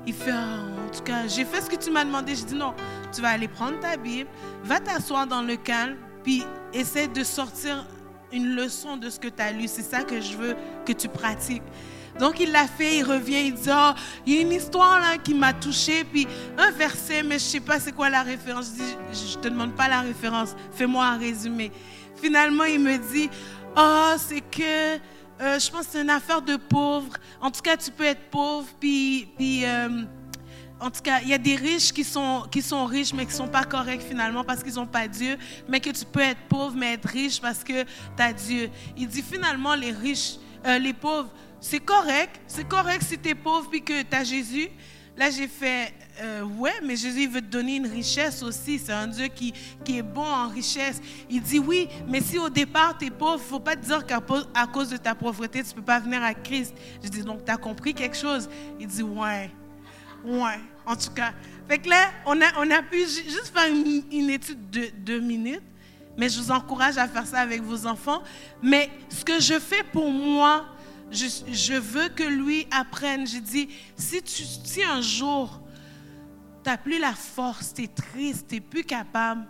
Il fait, oh, en tout cas, j'ai fait ce que tu m'as demandé. Je dis, non, tu vas aller prendre ta Bible, va t'asseoir dans le calme, puis essaie de sortir une leçon de ce que tu as lu. C'est ça que je veux que tu pratiques. Donc il l'a fait, il revient, il dit, oh, il y a une histoire là qui m'a touché, puis un verset, mais je sais pas c'est quoi la référence. Je dis, je te demande pas la référence, fais-moi un résumé. Finalement, il me dit, oh, c'est que euh, je pense que c'est une affaire de pauvre. En tout cas, tu peux être pauvre, puis, puis euh, en tout cas, il y a des riches qui sont, qui sont riches, mais qui ne sont pas corrects finalement parce qu'ils n'ont pas Dieu, mais que tu peux être pauvre, mais être riche parce que tu as Dieu. Il dit finalement, les riches, euh, les pauvres, c'est correct. C'est correct si tu es pauvre puis que tu as Jésus. Là, j'ai fait, euh, ouais, mais Jésus veut te donner une richesse aussi. C'est un Dieu qui, qui est bon en richesse. Il dit oui, mais si au départ tu es pauvre, il ne faut pas te dire qu'à cause de ta pauvreté, tu ne peux pas venir à Christ. Je dis, donc tu as compris quelque chose? Il dit, ouais. Ouais, en tout cas. Fait que là, on a, on a pu juste faire une, étude de deux minutes, mais je vous encourage à faire ça avec vos enfants. Mais ce que je fais pour moi, je, veux que lui apprenne. Je dis, si, tu, si un jour, tu n'as plus la force, tu es triste, tu n'es plus capable,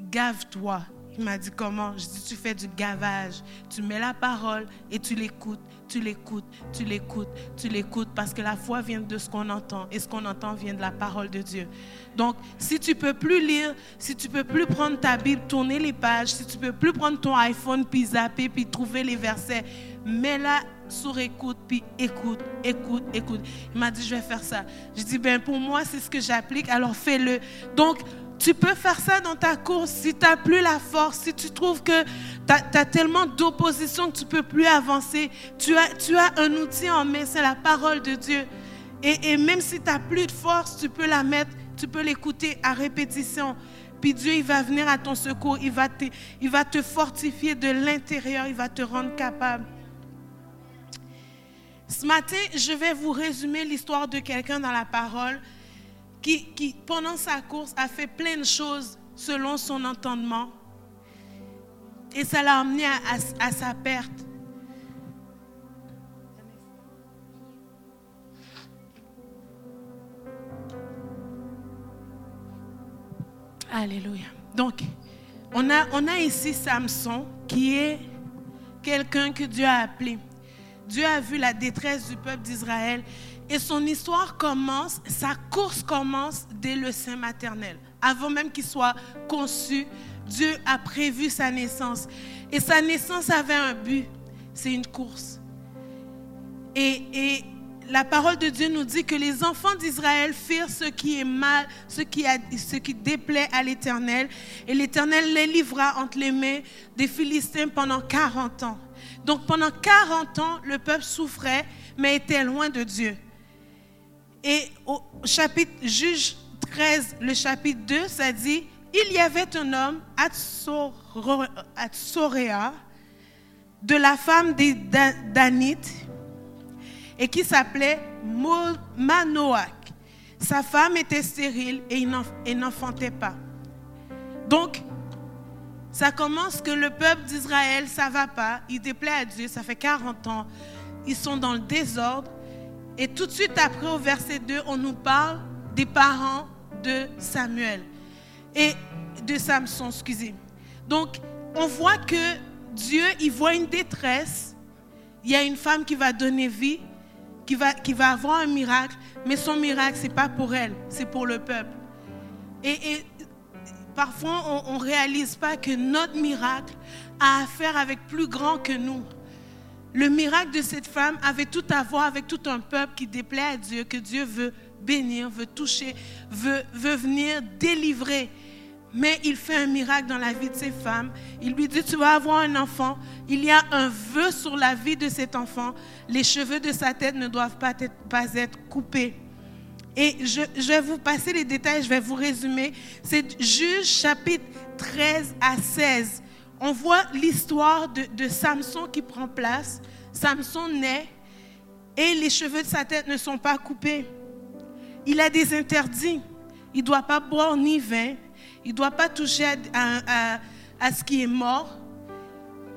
gave-toi. Il m'a dit comment? Je dis, tu fais du gavage. Tu mets la parole et tu l'écoutes tu l'écoutes, tu l'écoutes, tu l'écoutes, parce que la foi vient de ce qu'on entend, et ce qu'on entend vient de la parole de Dieu. Donc, si tu peux plus lire, si tu peux plus prendre ta Bible, tourner les pages, si tu peux plus prendre ton iPhone, puis zapper, puis trouver les versets, mets-la sur écoute, puis écoute, écoute, écoute. Il m'a dit, je vais faire ça. Je dis, ben pour moi, c'est ce que j'applique, alors fais-le. Donc, tu peux faire ça dans ta course si tu n'as plus la force, si tu trouves que tu as, tellement d'opposition que tu ne peux plus avancer. Tu as, tu as un outil en main, c'est la parole de Dieu. Et, même si tu n'as plus de force, tu peux la mettre, tu peux l'écouter à répétition. Puis Dieu, il va venir à ton secours, il va te, il va te fortifier de l'intérieur, il va te rendre capable. Ce matin, je vais vous résumer l'histoire de quelqu'un dans la parole qui, pendant sa course, a fait plein de choses selon son entendement. Et ça l'a amené à, sa perte. Alléluia. Donc, on a, on a ici Samson qui est quelqu'un que Dieu a appelé. Dieu a vu la détresse du peuple d'Israël et son histoire commence, sa course commence dès le sein maternel. Avant même qu'il soit conçu, Dieu a prévu sa naissance. Et sa naissance avait un but, c'est une course. Et, la parole de Dieu nous dit que les enfants d'Israël firent ce qui est mal, ce qui, déplaît à l'Éternel. Et l'Éternel les livra entre les mains des Philistins pendant 40 ans. Donc pendant 40 ans, le peuple souffrait, mais était loin de Dieu. Et au chapitre Juge 13, le chapitre 2, ça dit, il y avait un homme, Atsoréa, de la femme des Danites, et qui s'appelait Manoach. Sa femme était stérile et n'enfantait pas. Donc, ça commence que le peuple d'Israël, ça va pas, il déplaît à Dieu, ça fait 40 ans, ils sont dans le désordre, et tout de suite après, au verset 2, on nous parle des parents de Samuel et de Samson, excusez. Donc, on voit que Dieu, il voit une détresse. Il y a une femme qui va donner vie, qui va, qui va avoir un miracle, mais son miracle, ce n'est pas pour elle, c'est pour le peuple. Et, parfois, on ne réalise pas que notre miracle a à faire avec plus grand que nous. Le miracle de cette femme avait tout à voir avec tout un peuple qui déplaît à Dieu, que Dieu veut bénir, veut toucher, veut, venir délivrer. Mais il fait un miracle dans la vie de ces femmes. Il lui dit, tu vas avoir un enfant. Il y a un vœu sur la vie de cet enfant. Les cheveux de sa tête ne doivent pas être, pas être coupés. Et je, je vais vous passer les détails, je vais vous résumer. C'est Juge chapitre 13 à 16. On voit l'histoire de, Samson qui prend place. Samson naît et les cheveux de sa tête ne sont pas coupés. Il a des interdits. Il ne doit pas boire ni vin. Il ne doit pas toucher à, à, ce qui est mort.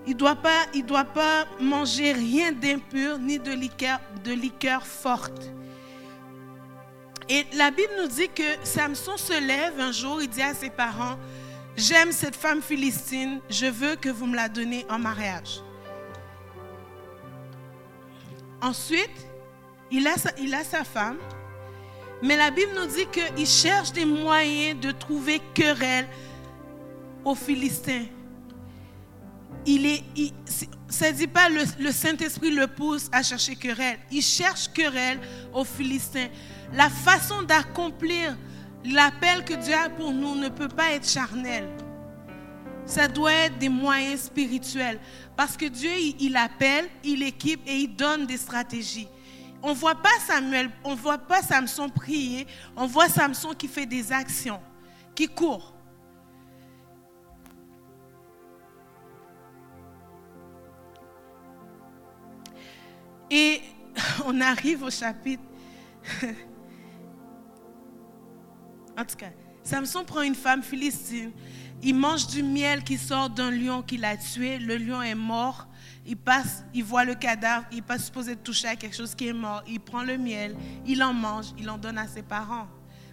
Il ne doit, pas, doit pas manger rien d'impur ni de liqueur, de liqueur forte. Et la Bible nous dit que Samson se lève un jour, il dit à ses parents, j'aime cette femme philistine, je veux que vous me la donnez en mariage. Ensuite, il a sa, il a sa femme, mais la Bible nous dit qu'il cherche des moyens de trouver querelle aux Philistins. Il est, ça ne dit pas le, le Saint-Esprit le pousse à chercher querelle. Il cherche querelle aux Philistins. La façon d'accomplir l'appel que Dieu a pour nous ne peut pas être charnel. Ça doit être des moyens spirituels. Parce que Dieu, il, appelle, il équipe et il donne des stratégies. On ne voit pas Samuel, on voit pas Samson prier, on voit Samson qui fait des actions, qui court. Et on arrive au chapitre. en tout cas, Samson prend une femme philistine. Il mange du miel qui sort d'un lion qu'il a tué. Le lion est mort. Il passe, il voit le cadavre, il n'est pas supposé toucher à quelque chose qui est mort. Il prend le miel, il en mange, il en donne à ses parents.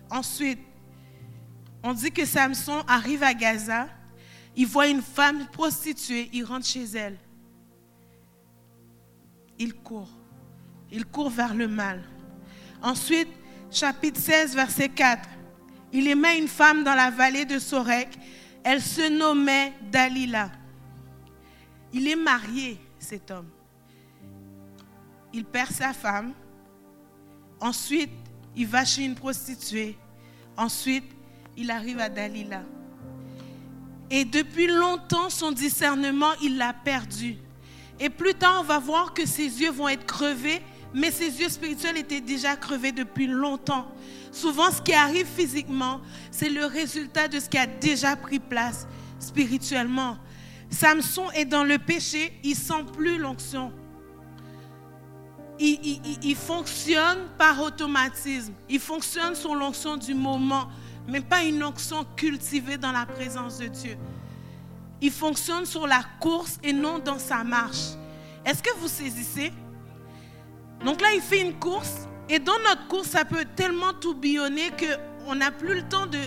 Ensuite, on dit que Samson arrive à Gaza, il voit une femme prostituée, il rentre chez elle. Il court. Il court vers le mal. Ensuite, chapitre 16, verset 4. Il aimait une femme dans la vallée de Sorek. Elle se nommait Dalila. Il est marié cet homme. Il perd sa femme. Ensuite, il va chez une prostituée. Ensuite, il arrive à Dalila. Et depuis longtemps, son discernement, il l'a perdu. Et plus tard, on va voir que ses yeux vont être crevés, mais ses yeux spirituels étaient déjà crevés depuis longtemps. Souvent, ce qui arrive physiquement, c'est le résultat de ce qui a déjà pris place spirituellement. Samson est dans le péché, il sent plus l'onction. Il, fonctionne par automatisme. Il fonctionne sur l'onction du moment, mais pas une onction cultivée dans la présence de Dieu. Il fonctionne sur la course et non dans sa marche. Est-ce que vous saisissez? Donc là, il fait une course et dans notre course, ça peut tellement tourbillonner qu'on n'a plus le temps de,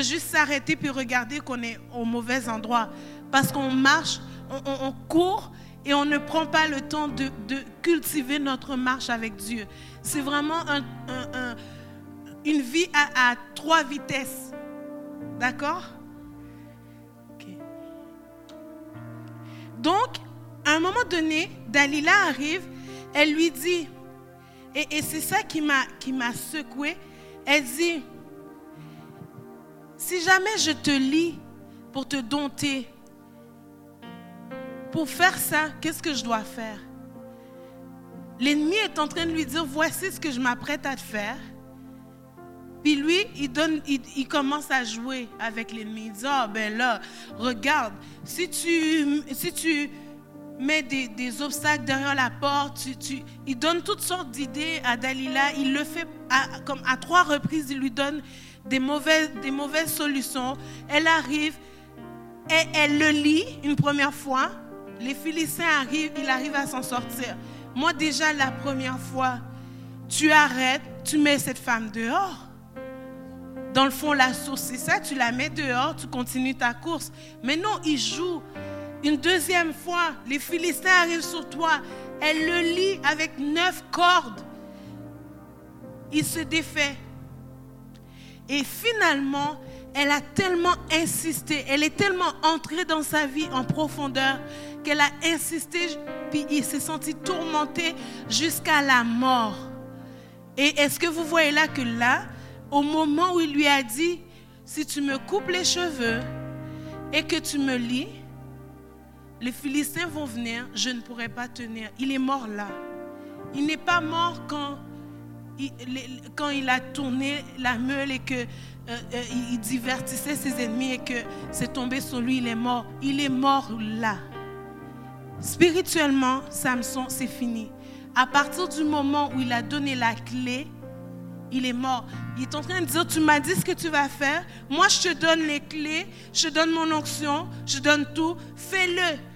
juste s'arrêter puis regarder qu'on est au mauvais endroit parce qu'on marche, on, court et on ne prend pas le temps de, cultiver notre marche avec Dieu. C'est vraiment une vie à, trois vitesses. D'accord? Donc, à un moment donné, Dalila arrive, elle lui dit, et, c'est ça qui m'a secoué, elle dit, si jamais je te lis pour te dompter, pour faire ça, qu'est-ce que je dois faire? L'ennemi est en train de lui dire, voici ce que je m'apprête à te faire. Puis lui, il, donne, il, commence à jouer avec l'ennemi. Il dit, oh ben là, regarde, si tu, si tu mets des, obstacles derrière la porte, tu, il donne toutes sortes d'idées à Dalila. Il le fait à, comme à trois reprises, il lui donne des mauvaises, des mauvaises solutions. Elle arrive et elle le lit une première fois les Philistins arrivent, il arrive à s'en sortir. Moi déjà la première fois, tu arrêtes, tu mets cette femme dehors. Dans le fond, la source, c'est ça, tu la mets dehors, tu continues ta course. Mais non, il joue. Une deuxième fois, les Philistins arrivent sur toi. Elle le lit avec neuf cordes. Il se défait. Et finalement, elle a tellement insisté, elle est tellement entrée dans sa vie en profondeur qu'elle a insisté, puis il s'est senti tourmenté jusqu'à la mort. Et est-ce que vous voyez là que là, au moment où il lui a dit, si tu me coupes les cheveux et que tu me lis, les Philistins vont venir, je ne pourrai pas tenir. Il est mort là. Il n'est pas mort quand il, a tourné la meule et que euh, euh, il divertissait ses ennemis et que c'est tombé sur lui, il est mort. Il est mort là. Spirituellement, Samson, c'est fini. À partir du moment où il a donné la clé, il est mort. Il est en train de dire, tu m'as dit ce que tu vas faire. Moi, je te donne les clés, je donne mon onction, je donne tout. Fais-le.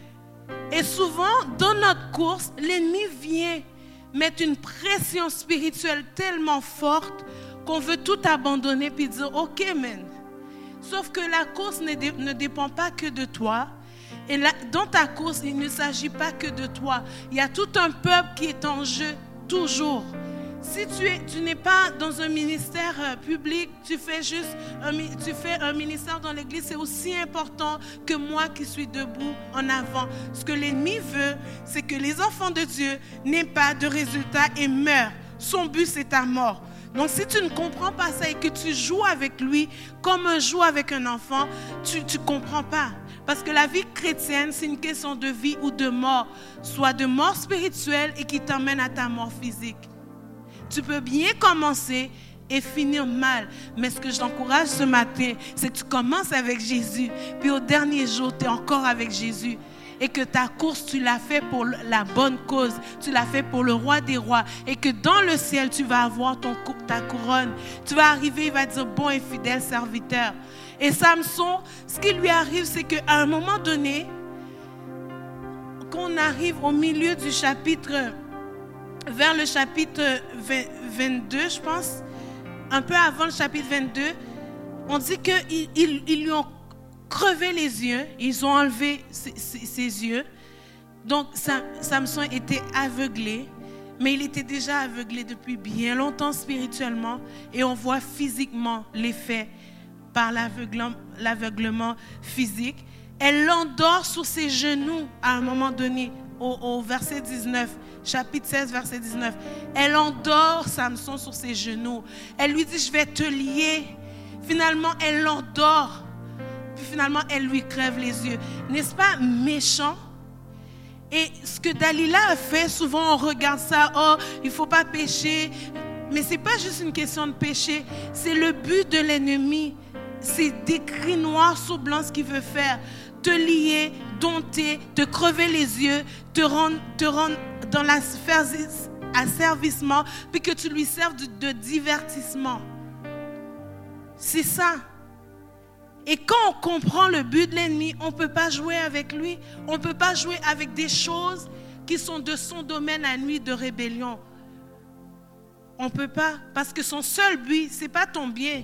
Et souvent, dans notre course, l'ennemi vient mettre une pression spirituelle tellement forte qu'on veut tout abandonner puis dire, OK, man. Sauf que la course ne, dépend pas que de toi. Et dans ta course, il ne s'agit pas que de toi. Il y a tout un peuple qui est en jeu, toujours. Si tu, es, tu n'es pas dans un ministère euh, public, tu fais juste un, tu fais un ministère dans l'église, c'est aussi important que moi qui suis debout en avant. Ce que l'ennemi veut, c'est que les enfants de Dieu n'aient pas de résultats et meurent. Son but, c'est ta mort. Donc si tu ne comprends pas ça et que tu joues avec lui comme un joue avec un enfant, tu ne comprends pas. Parce que la vie chrétienne, c'est une question de vie ou de mort, soit de mort spirituelle et qui t'emmène à ta mort physique. Tu peux bien commencer et finir mal. Mais ce que je t'encourage ce matin, c'est que tu commences avec Jésus, puis au dernier jour, tu es encore avec Jésus. Et que ta course, tu l'as fait pour la bonne cause. Tu l'as fait pour le roi des rois. Et que dans le ciel, tu vas avoir ta couronne. Tu vas arriver, il va dire, bon et fidèle serviteur. Et Samson, ce qui lui arrive, c'est qu'à un moment donné, qu'on arrive au milieu du chapitre vers le chapitre 22, je pense, un peu avant le chapitre 22, on dit qu'ils ils, lui ont crevé les yeux, ils ont enlevé ses, yeux. Donc Samson était aveuglé, mais il était déjà aveuglé depuis bien longtemps spirituellement, et on voit physiquement l'effet par l'aveuglement physique. Elle l'endort sur ses genoux à un moment donné, au, verset 19 chapitre 16, verset 19. Elle endort Samson sur ses genoux. Elle lui dit, je vais te lier. Finalement, elle l'endort. Puis finalement, elle lui crève les yeux. N'est-ce pas méchant? Et ce que Dalila a fait, souvent on regarde ça, oh, il ne faut pas pécher. Mais ce n'est pas juste une question de pécher, c'est le but de l'ennemi. C'est décrit noir sur blanc ce qu'il veut faire. Te lier, dompter, te crever les yeux, te rendre, te rendre dans la sphère asservissement, puis que tu lui serves de, divertissement. C'est ça. Et quand on comprend le but de l'ennemi, on ne peut pas jouer avec lui. On ne peut pas jouer avec des choses qui sont de son domaine à lui de rébellion. On ne peut pas, parce que son seul but, ce n'est pas ton bien.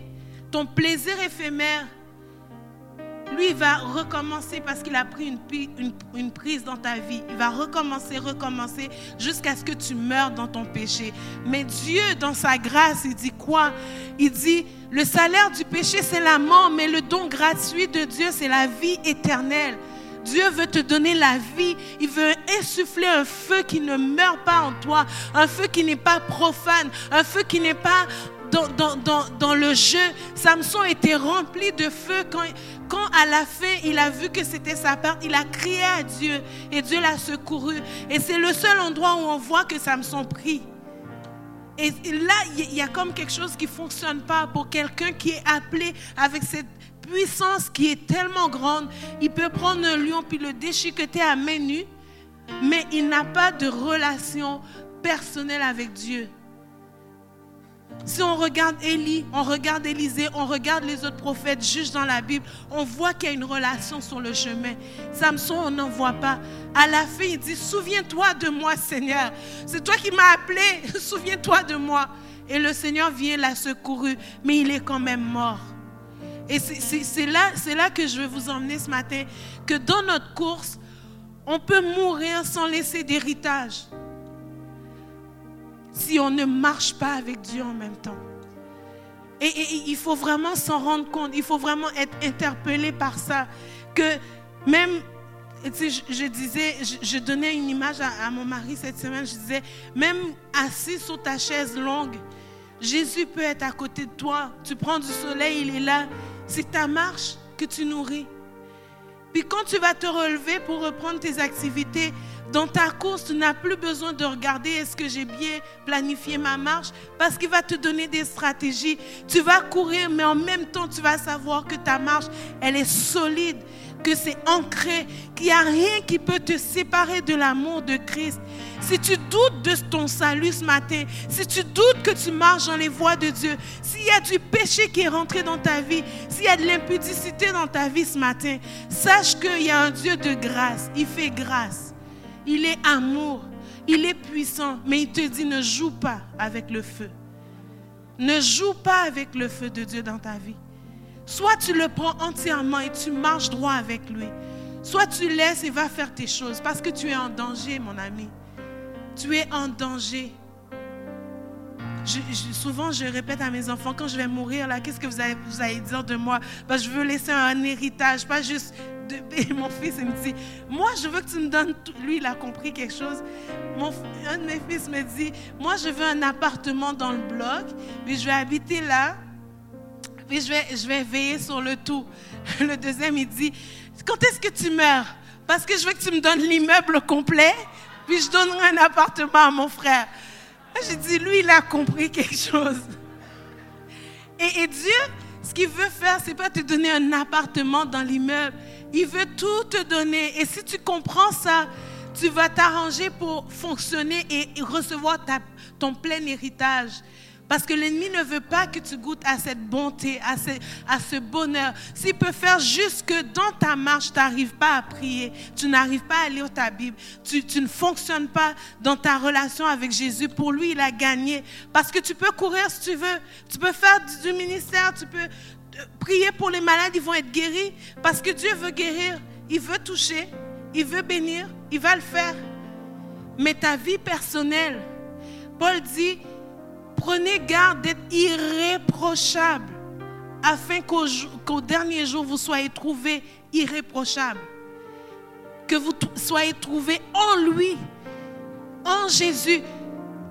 Ton plaisir éphémère, lui, va recommencer parce qu'il a pris une, prise dans ta vie. Il va recommencer, recommencer jusqu'à ce que tu meurs dans ton péché. Mais Dieu, dans sa grâce, il dit quoi? Il dit, le salaire du péché, c'est la mort, mais le don gratuit de Dieu, c'est la vie éternelle. Dieu veut te donner la vie. Il veut insuffler un feu qui ne meurt pas en toi, un feu qui n'est pas profane, un feu qui n'est pas dans, le jeu. Samson était rempli de feu quand, quand à la fin il a vu que c'était sa part, il a crié à Dieu et Dieu l'a secouru. Et c'est le seul endroit où on voit que Samson prie. Et là, il y a comme quelque chose qui ne fonctionne pas pour quelqu'un qui est appelé avec cette puissance qui est tellement grande. Il peut prendre un lion puis le déchiqueter à main nue, mais il n'a pas de relation personnelle avec Dieu. Si on regarde Élie, on regarde Élisée, on regarde les autres prophètes juges dans la Bible, on voit qu'il y a une relation sur le chemin. Samson, on n'en voit pas. À la fin, il dit, souviens-toi de moi, Seigneur. C'est toi qui m'as appelé, souviens-toi de moi. Et le Seigneur vient la secourir, mais il est quand même mort. Et c'est là, là que je veux vous emmener ce matin, que dans notre course, on peut mourir sans laisser d'héritage si on ne marche pas avec Dieu en même temps. Et, il faut vraiment s'en rendre compte, il faut vraiment être interpellé par ça. Que même, je, disais, je, donnais une image à, mon mari cette semaine, je disais, même assis sur ta chaise longue, Jésus peut être à côté de toi. Tu prends du soleil, il est là. C'est ta marche que tu nourris. Puis quand tu vas te relever pour reprendre tes activités, dans ta course, tu n'as plus besoin de regarder est-ce que j'ai bien planifié ma marche parce qu'il va te donner des stratégies. Tu vas courir, mais en même temps, tu vas savoir que ta marche, elle est solide, que c'est ancré, qu'il n'y a rien qui peut te séparer de l'amour de Christ. Si tu doutes de ton salut ce matin, si tu doutes que tu marches dans les voies de Dieu, s'il y a du péché qui est rentré dans ta vie, s'il y a de l'impudicité dans ta vie ce matin, sache qu'il y a un Dieu de grâce. Il fait grâce. Il est amour. Il est puissant. Mais il te dit ne joue pas avec le feu. Ne joue pas avec le feu de Dieu dans ta vie. Soit tu le prends entièrement et tu marches droit avec lui. Soit tu laisses et vas faire tes choses parce que tu es en danger, mon ami. Tu es en danger. Souvent, je répète à mes enfants, quand je vais mourir, là, qu'est-ce que vous allez, vous allez dire de moi? Parce que Je veux laisser un héritage, pas juste de, mon fils, il me dit, moi, je veux que tu me donnes tout. Lui, il a compris quelque chose. Un de mes fils me dit, moi, je veux un appartement dans le bloc, puis je vais habiter là, puis je vais, je vais veiller sur le tout. Le deuxième, il dit, quand est-ce que tu meurs? Parce que je veux que tu me donnes l'immeuble complet, puis je donnerai un appartement à mon frère. J'ai dit, lui, il a compris quelque chose. Et, Dieu, ce qu'il veut faire, c'est pas te donner un appartement dans l'immeuble. Il veut tout te donner. Et si tu comprends ça, tu vas t'arranger pour fonctionner et recevoir ton plein héritage. Parce que l'ennemi ne veut pas que tu goûtes à cette bonté, à ce, à ce bonheur. S'il peut faire juste que dans ta marche, tu n'arrives pas à prier, tu n'arrives pas à lire ta Bible, tu, ne fonctionnes pas dans ta relation avec Jésus, pour lui, il a gagné. Parce que tu peux courir si tu veux, tu peux faire du ministère, tu peux euh, prier pour les malades, ils vont être guéris. Parce que Dieu veut guérir, il veut toucher, il veut bénir, il va le faire. Mais ta vie personnelle, Paul dit, Prenez garde d'être irréprochable afin qu'au dernier jour, vous soyez trouvés irréprochables. Que vous soyez trouvés en lui, en Jésus.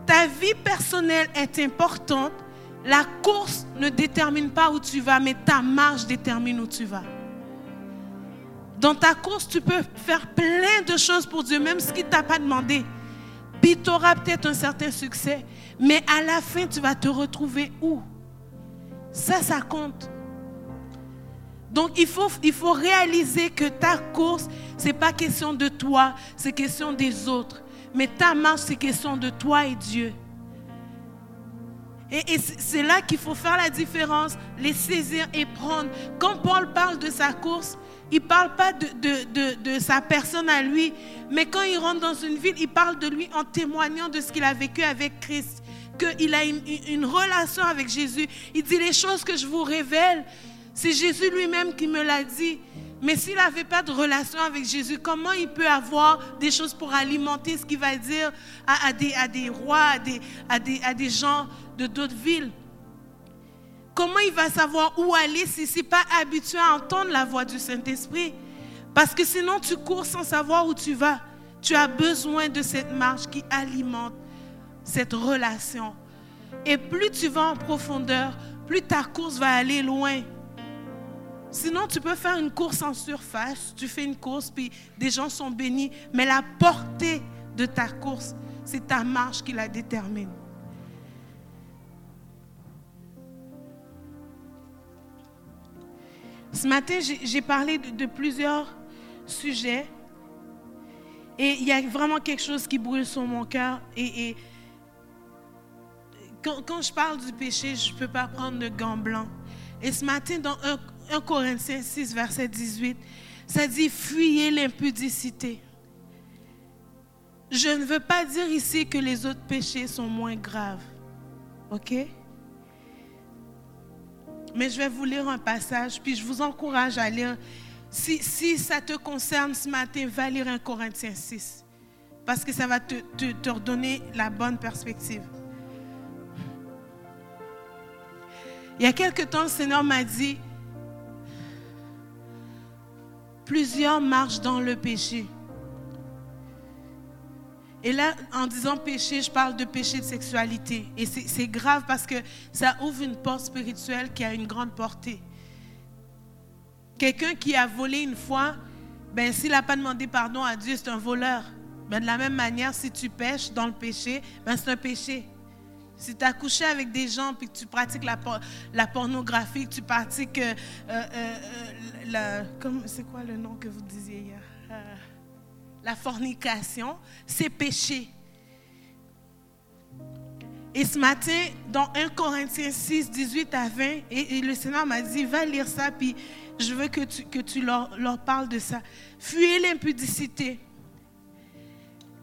Ta vie personnelle est importante. La course ne détermine pas où tu vas, mais ta marche détermine où tu vas. Dans ta course, tu peux faire plein de choses pour Dieu, même ce qu'il ne t'a pas demandé. Puis tu auras peut-être un certain succès. Mais à la fin, tu vas te retrouver où? Ça, ça compte. Donc il faut, réaliser que ta course, ce n'est pas question de toi, c'est question des autres. Mais ta marche, c'est question de toi et Dieu. Et, c'est là qu'il faut faire la différence, les saisir et prendre. Quand Paul parle de sa course, il ne parle pas de, de, de, sa personne à lui, mais quand il rentre dans une ville, il parle de lui en témoignant de ce qu'il a vécu avec Christ qu'il a une, relation avec Jésus. Il dit les choses que je vous révèle, c'est Jésus lui-même qui me l'a dit. Mais s'il n'avait pas de relation avec Jésus, comment il peut avoir des choses pour alimenter ce qu'il va dire à, des, à des, rois, à des, à des, gens de d'autres villes? Comment il va savoir où aller s'il n'est pas habitué à entendre la voix du Saint-Esprit? Parce que sinon, tu cours sans savoir où tu vas. Tu as besoin de cette marche qui alimente cette relation. Et plus tu vas en profondeur, plus ta course va aller loin. Sinon, tu peux faire une course en surface. Tu fais une course, puis des gens sont bénis. Mais la portée de ta course, c'est ta marche qui la détermine. Ce matin, j'ai parlé de, plusieurs sujets. Et il y a vraiment quelque chose qui brûle sur mon cœur. et quand, je parle du péché, je ne peux pas prendre de gants blancs. Et ce matin, dans 1, Corinthiens 6, verset 18, ça dit Fuyez l'impudicité. Je ne veux pas dire ici que les autres péchés sont moins graves. OK? Mais je vais vous lire un passage, puis je vous encourage à lire. Si, ça te concerne ce matin, va lire 1 Corinthiens 6. Parce que ça va te, te, te redonner la bonne perspective. Il y a quelque temps, le Seigneur m'a dit, plusieurs marchent dans le péché. Et là, en disant péché, je parle de péché de sexualité. Et c'est grave parce que ça ouvre une porte spirituelle qui a une grande portée. Quelqu'un qui a volé une fois, ben, s'il n'a pas demandé pardon à Dieu, c'est un voleur. Ben, de la même manière, si tu pêches dans le péché, ben, c'est un péché. Si tu as couché avec des gens puis que tu pratiques la, pornographie, que tu pratiques euh, euh, euh, c'est quoi le nom que vous disiez hier? La fornication, c'est péché. Et ce matin, dans 1 Corinthiens 6, 18 à 20, et, le Seigneur m'a dit, va lire ça, puis je veux que tu, que tu leur, leur parles de ça. Fuyez l'impudicité.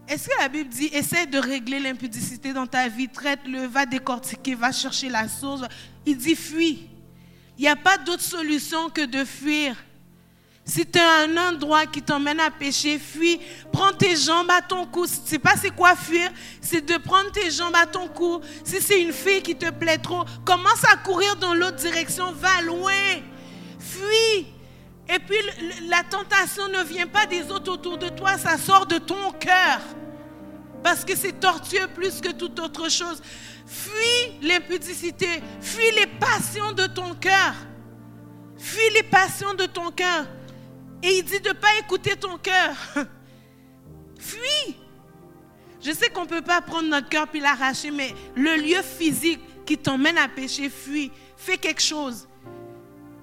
Est-ce que la Bible dit, essaie de régler l'impudicité dans ta vie, traite-le, va décortiquer, va chercher la source. Il dit, fuis. Il n'y a pas d'autre solution que de fuir. Si tu as un endroit qui t'emmène à pécher, fuis. Prends tes jambes à ton cou. Tu sais pas c'est quoi fuir, c'est de prendre tes jambes à ton cou. Si c'est une fille qui te plaît trop, commence à courir dans l'autre direction, va loin. Fuis. Et puis la tentation ne vient pas des autres autour de toi, ça sort de ton cœur. Parce que c'est tortueux plus que toute autre chose. Fuis l'impudicité, fuis les passions de ton cœur. Fuis les passions de ton cœur. Et il dit de ne pas écouter ton cœur. Fuis. Je sais qu'on ne peut pas prendre notre cœur puis l'arracher, mais le lieu physique qui t'emmène à pécher, fuis. Fais quelque chose.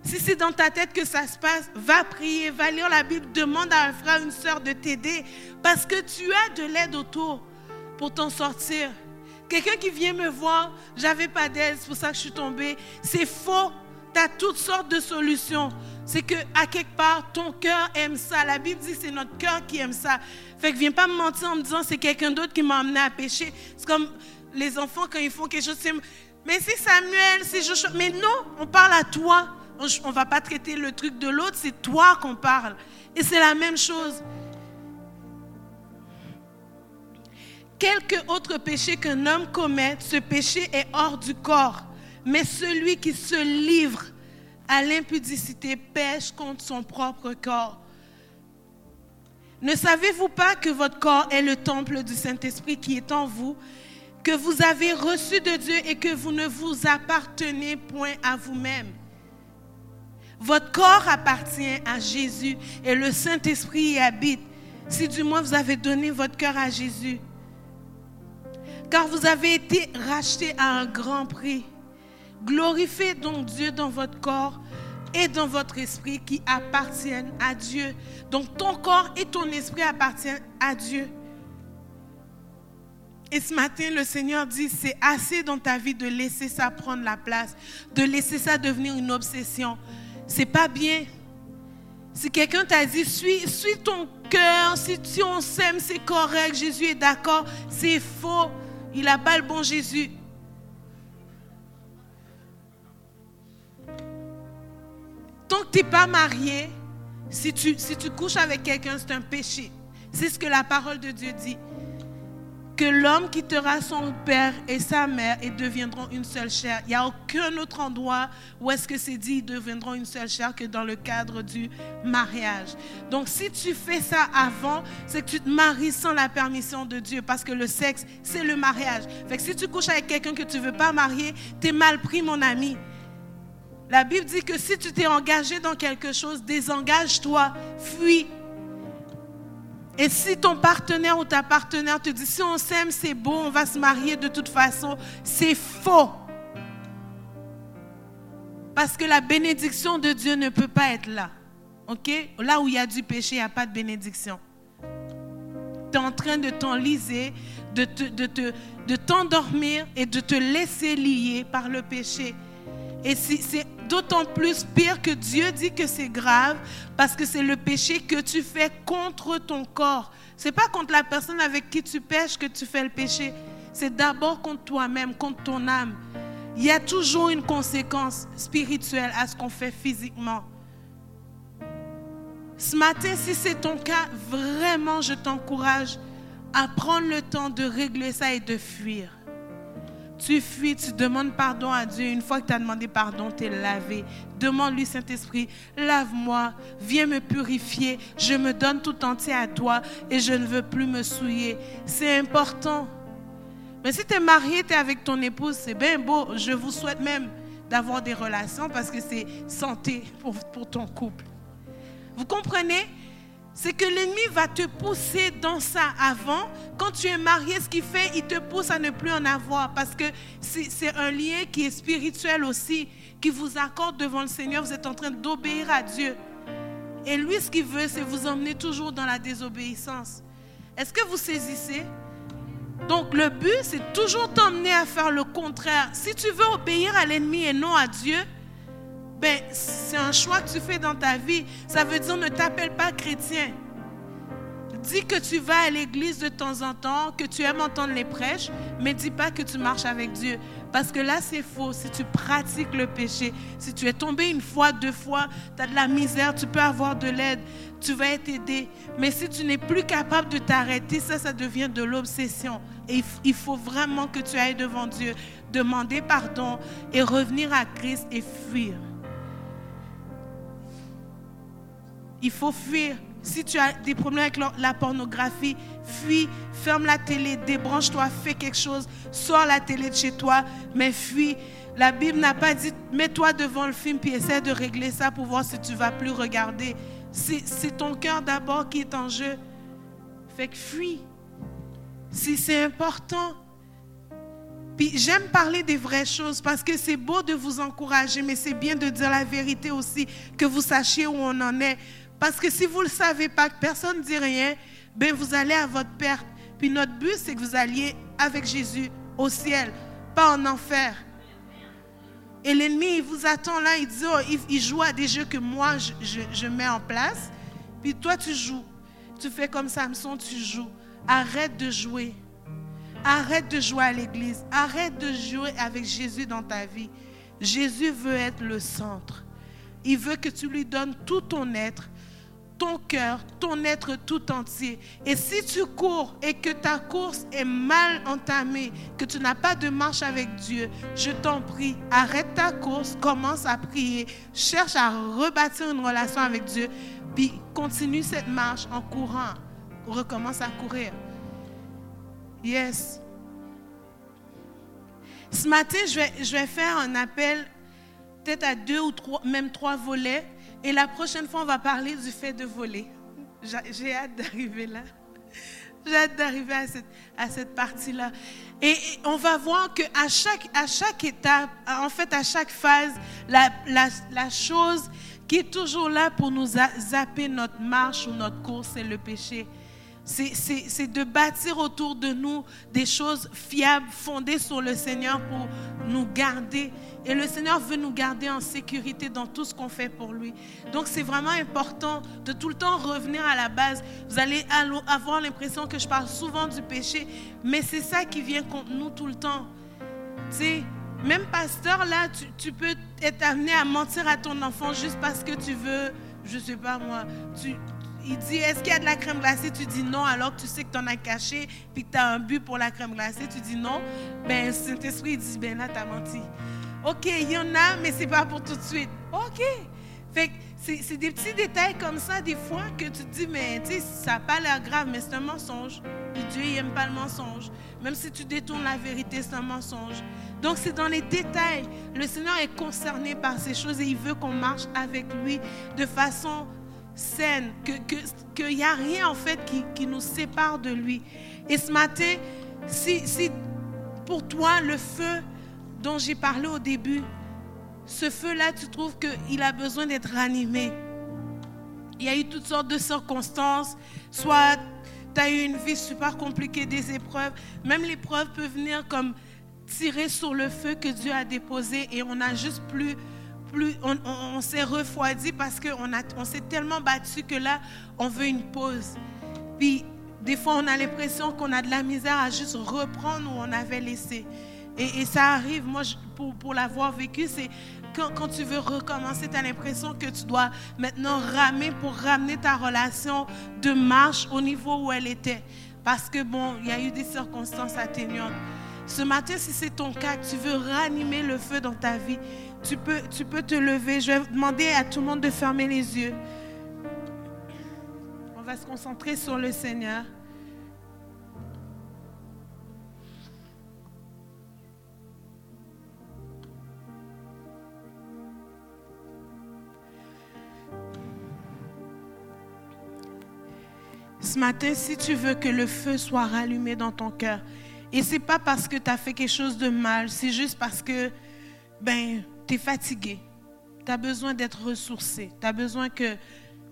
Si c'est dans ta tête que ça se passe, va prier, va lire la Bible, demande à un frère, une soeur de t'aider, parce que tu as de l'aide autour pour t'en sortir. Quelqu'un qui vient me voir, j'avais pas d'aide, c'est pour ça que je suis tombée. C'est faux. Tu as toutes sortes de solutions c'est que à quelque part, ton cœur aime ça. La Bible dit que c'est notre cœur qui aime ça. Fait que viens pas me mentir en me disant c'est quelqu'un d'autre qui m'a amené à pécher. C'est comme les enfants quand ils font quelque chose. Mais c'est Samuel, c'est Joshua. Mais non, on parle à toi. On ne va pas traiter le truc de l'autre, c'est toi qu'on parle. Et c'est la même chose. Quelque autre péché qu'un homme commette, ce péché est hors du corps. Mais celui qui se livre à l'impudicité pêche contre son propre corps. Ne savez-vous pas que votre corps est le temple du Saint-Esprit qui est en vous, que vous avez reçu de Dieu et que vous ne vous appartenez point à vous-même? Votre corps appartient à Jésus et le Saint-Esprit y habite, si du moins vous avez donné votre cœur à Jésus. Car vous avez été racheté à un grand prix. Glorifiez donc Dieu dans votre corps et dans votre esprit qui appartiennent à Dieu. Donc ton corps et ton esprit appartiennent à Dieu. Et ce matin, le Seigneur dit, c'est assez dans ta vie de laisser ça prendre la place, de laisser ça devenir une obsession. C'est pas bien. Si quelqu'un t'a dit, suis, suis ton cœur, si, si on s'aime, c'est correct, Jésus est d'accord, c'est faux. Il n'a pas le bon Jésus. Tant que tu n'es pas marié, si tu, si tu couches avec quelqu'un, c'est un péché. C'est ce que la parole de Dieu dit. Que l'homme quittera son père et sa mère et deviendront une seule chair. Il n'y a aucun autre endroit où est-ce que c'est dit ils deviendront une seule chair que dans le cadre du mariage. Donc si tu fais ça avant, c'est que tu te maries sans la permission de Dieu parce que le sexe, c'est le mariage. Fait que si tu couches avec quelqu'un que tu ne veux pas marier, tu es mal pris mon ami. La Bible dit que si tu t'es engagé dans quelque chose, désengage-toi, fuis. Et si ton partenaire ou ta partenaire te dit, si on s'aime, c'est beau, on va se marier de toute façon, c'est faux. Parce que la bénédiction de Dieu ne peut pas être là. OK? Là où il y a du péché, il n'y a pas de bénédiction. Tu es en train de t'enliser, de, de t'endormir et de te laisser lier par le péché. Et c'est d'autant plus pire que Dieu dit que c'est grave parce que c'est le péché que tu fais contre ton corps. C'est pas contre la personne avec qui tu pêches que tu fais le péché. C'est d'abord contre toi-même, contre ton âme. Il y a toujours une conséquence spirituelle à ce qu'on fait physiquement. Ce matin, si c'est ton cas, vraiment, je t'encourage à prendre le temps de régler ça et de fuir. Tu fuis, tu demandes pardon à Dieu. Une fois que tu as demandé pardon, tu es lavé. Demande-lui, Saint-Esprit, lave-moi, viens me purifier. Je me donne tout entier à toi et je ne veux plus me souiller. C'est important. Mais si tu es marié, tu es avec ton épouse, c'est bien beau. Je vous souhaite même d'avoir des relations parce que c'est santé pour, pour ton couple. Vous comprenez? C'est que l'ennemi va te pousser dans ça avant. Quand tu es marié, ce qu'il fait, il te pousse à ne plus en avoir parce que c'est un lien qui est spirituel aussi, qui vous accorde devant le Seigneur. Vous êtes en train d'obéir à Dieu. Et lui, ce qu'il veut, c'est vous emmener toujours dans la désobéissance. Est-ce que vous saisissez? Donc le but, c'est toujours t'emmener à faire le contraire. Si tu veux obéir à l'ennemi et non à Dieu, ben, c'est un choix que tu fais dans ta vie. Ça veut dire ne t'appelle pas chrétien. Dis que tu vas à l'église de temps en temps, que tu aimes entendre les prêches, mais dis pas que tu marches avec Dieu. Parce que là, c'est faux. Si tu pratiques le péché, si tu es tombé une fois, deux fois, tu as de la misère, tu peux avoir de l'aide, tu vas être aidé. Mais si tu n'es plus capable de t'arrêter, ça, ça devient de l'obsession. Et il faut vraiment que tu ailles devant Dieu, demander pardon et revenir à Christ et fuir. Il faut fuir. Si tu as des problèmes avec la pornographie, fuis, ferme la télé, débranche-toi, fais quelque chose, sors la télé de chez toi, mais fuis. La Bible n'a pas dit mets-toi devant le film puis essaie de régler ça pour voir si tu vas plus regarder. C'est ton cœur d'abord qui est en jeu. Fait que fuis. Si c'est important. Puis j'aime parler des vraies choses parce que c'est beau de vous encourager, mais c'est bien de dire la vérité aussi, que vous sachiez où on en est. Parce que si vous ne le savez pas, que personne ne dit rien, ben vous allez à votre perte. Puis notre but, c'est que vous alliez avec Jésus au ciel, pas en enfer. Et l'ennemi, il vous attend là, il dit, oh, il, joue à des jeux que moi, je, mets en place. Puis toi, tu joues. Tu fais comme Samson, tu joues. Arrête de jouer. Arrête de jouer à l'église. Arrête de jouer avec Jésus dans ta vie. Jésus veut être le centre. Il veut que tu lui donnes tout ton être ton cœur, ton être tout entier. Et si tu cours et que ta course est mal entamée, que tu n'as pas de marche avec Dieu, je t'en prie, arrête ta course, commence à prier, cherche à rebâtir une relation avec Dieu, puis continue cette marche en courant. Recommence à courir. Yes. Ce matin, je vais, je vais faire un appel peut-être à deux ou trois, même trois volets et la prochaine fois, on va parler du fait de voler. J'ai hâte d'arriver là. J'ai hâte d'arriver à cette, à cette partie-là. Et on va voir qu'à chaque, à chaque étape, en fait, à chaque phase, la, la, la chose qui est toujours là pour nous zapper notre marche ou notre course, c'est le péché. C'est de bâtir autour de nous des choses fiables, fondées sur le Seigneur pour nous garder. Et le Seigneur veut nous garder en sécurité dans tout ce qu'on fait pour lui. Donc c'est vraiment important de tout le temps revenir à la base. Vous allez avoir l'impression que je parle souvent du péché, mais c'est ça qui vient contre nous tout le temps. Tu sais, même pasteur, là, tu, peux être amené à mentir à ton enfant juste parce que tu veux, je sais pas moi, tu, il dit, est-ce qu'il y a de la crème glacée? Tu dis non, alors que tu sais que tu en as caché, puis que tu as un but pour la crème glacée. Tu dis non. Ben, Saint-Esprit dit, ben là, tu as menti. OK, il y en a, mais c'est pas pour tout de suite. OK. Fait c'est des petits détails comme ça, des fois, que tu te dis, mais tu ça n'a pas l'air grave, mais c'est un mensonge. Dieu, il n'aime pas le mensonge. Même si tu détournes la vérité, c'est un mensonge. Donc, c'est dans les détails. Le Seigneur est concerné par ces choses et il veut qu'on marche avec lui de façon saine, qu'il que, n'y a rien en fait qui, qui, nous sépare de lui. Et ce matin, si, si pour toi le feu dont j'ai parlé au début, ce feu-là, tu trouves qu'il a besoin d'être ranimé. Il y a eu toutes sortes de circonstances, soit tu as eu une vie super compliquée, des épreuves, même l'épreuve peut venir comme tirer sur le feu que Dieu a déposé et on n'a juste plus on, s'est refroidi parce qu'on on s'est tellement battu que là, on veut une pause. Puis, des fois, on a l'impression qu'on a de la misère à juste reprendre où on avait laissé. Et, ça arrive, moi, pour, pour l'avoir vécu, c'est quand, quand, tu veux recommencer, tu as l'impression que tu dois maintenant ramer pour ramener ta relation de marche au niveau où elle était. Parce que, bon, il y a eu des circonstances atténuantes. Ce matin, si c'est ton cas, tu veux ranimer le feu dans ta vie, tu peux, tu peux te lever. Je vais demander à tout le monde de fermer les yeux. On va se concentrer sur le Seigneur. Ce matin, si tu veux que le feu soit rallumé dans ton cœur, et c'est pas parce que tu as fait quelque chose de mal, c'est juste parce que ben, tu es fatigué. Tu as besoin d'être ressourcé. Tu as besoin que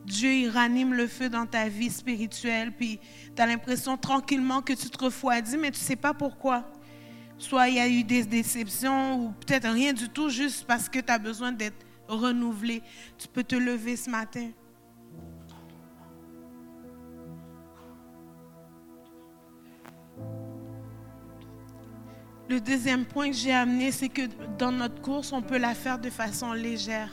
Dieu il ranime le feu dans ta vie spirituelle. Puis tu as l'impression tranquillement que tu te refroidis, mais tu ne sais pas pourquoi. Soit il y a eu des déceptions ou peut-être rien du tout, juste parce que tu as besoin d'être renouvelé. Tu peux te lever ce matin. Le deuxième point que j'ai amené, c'est que dans notre course, on peut la faire de façon légère.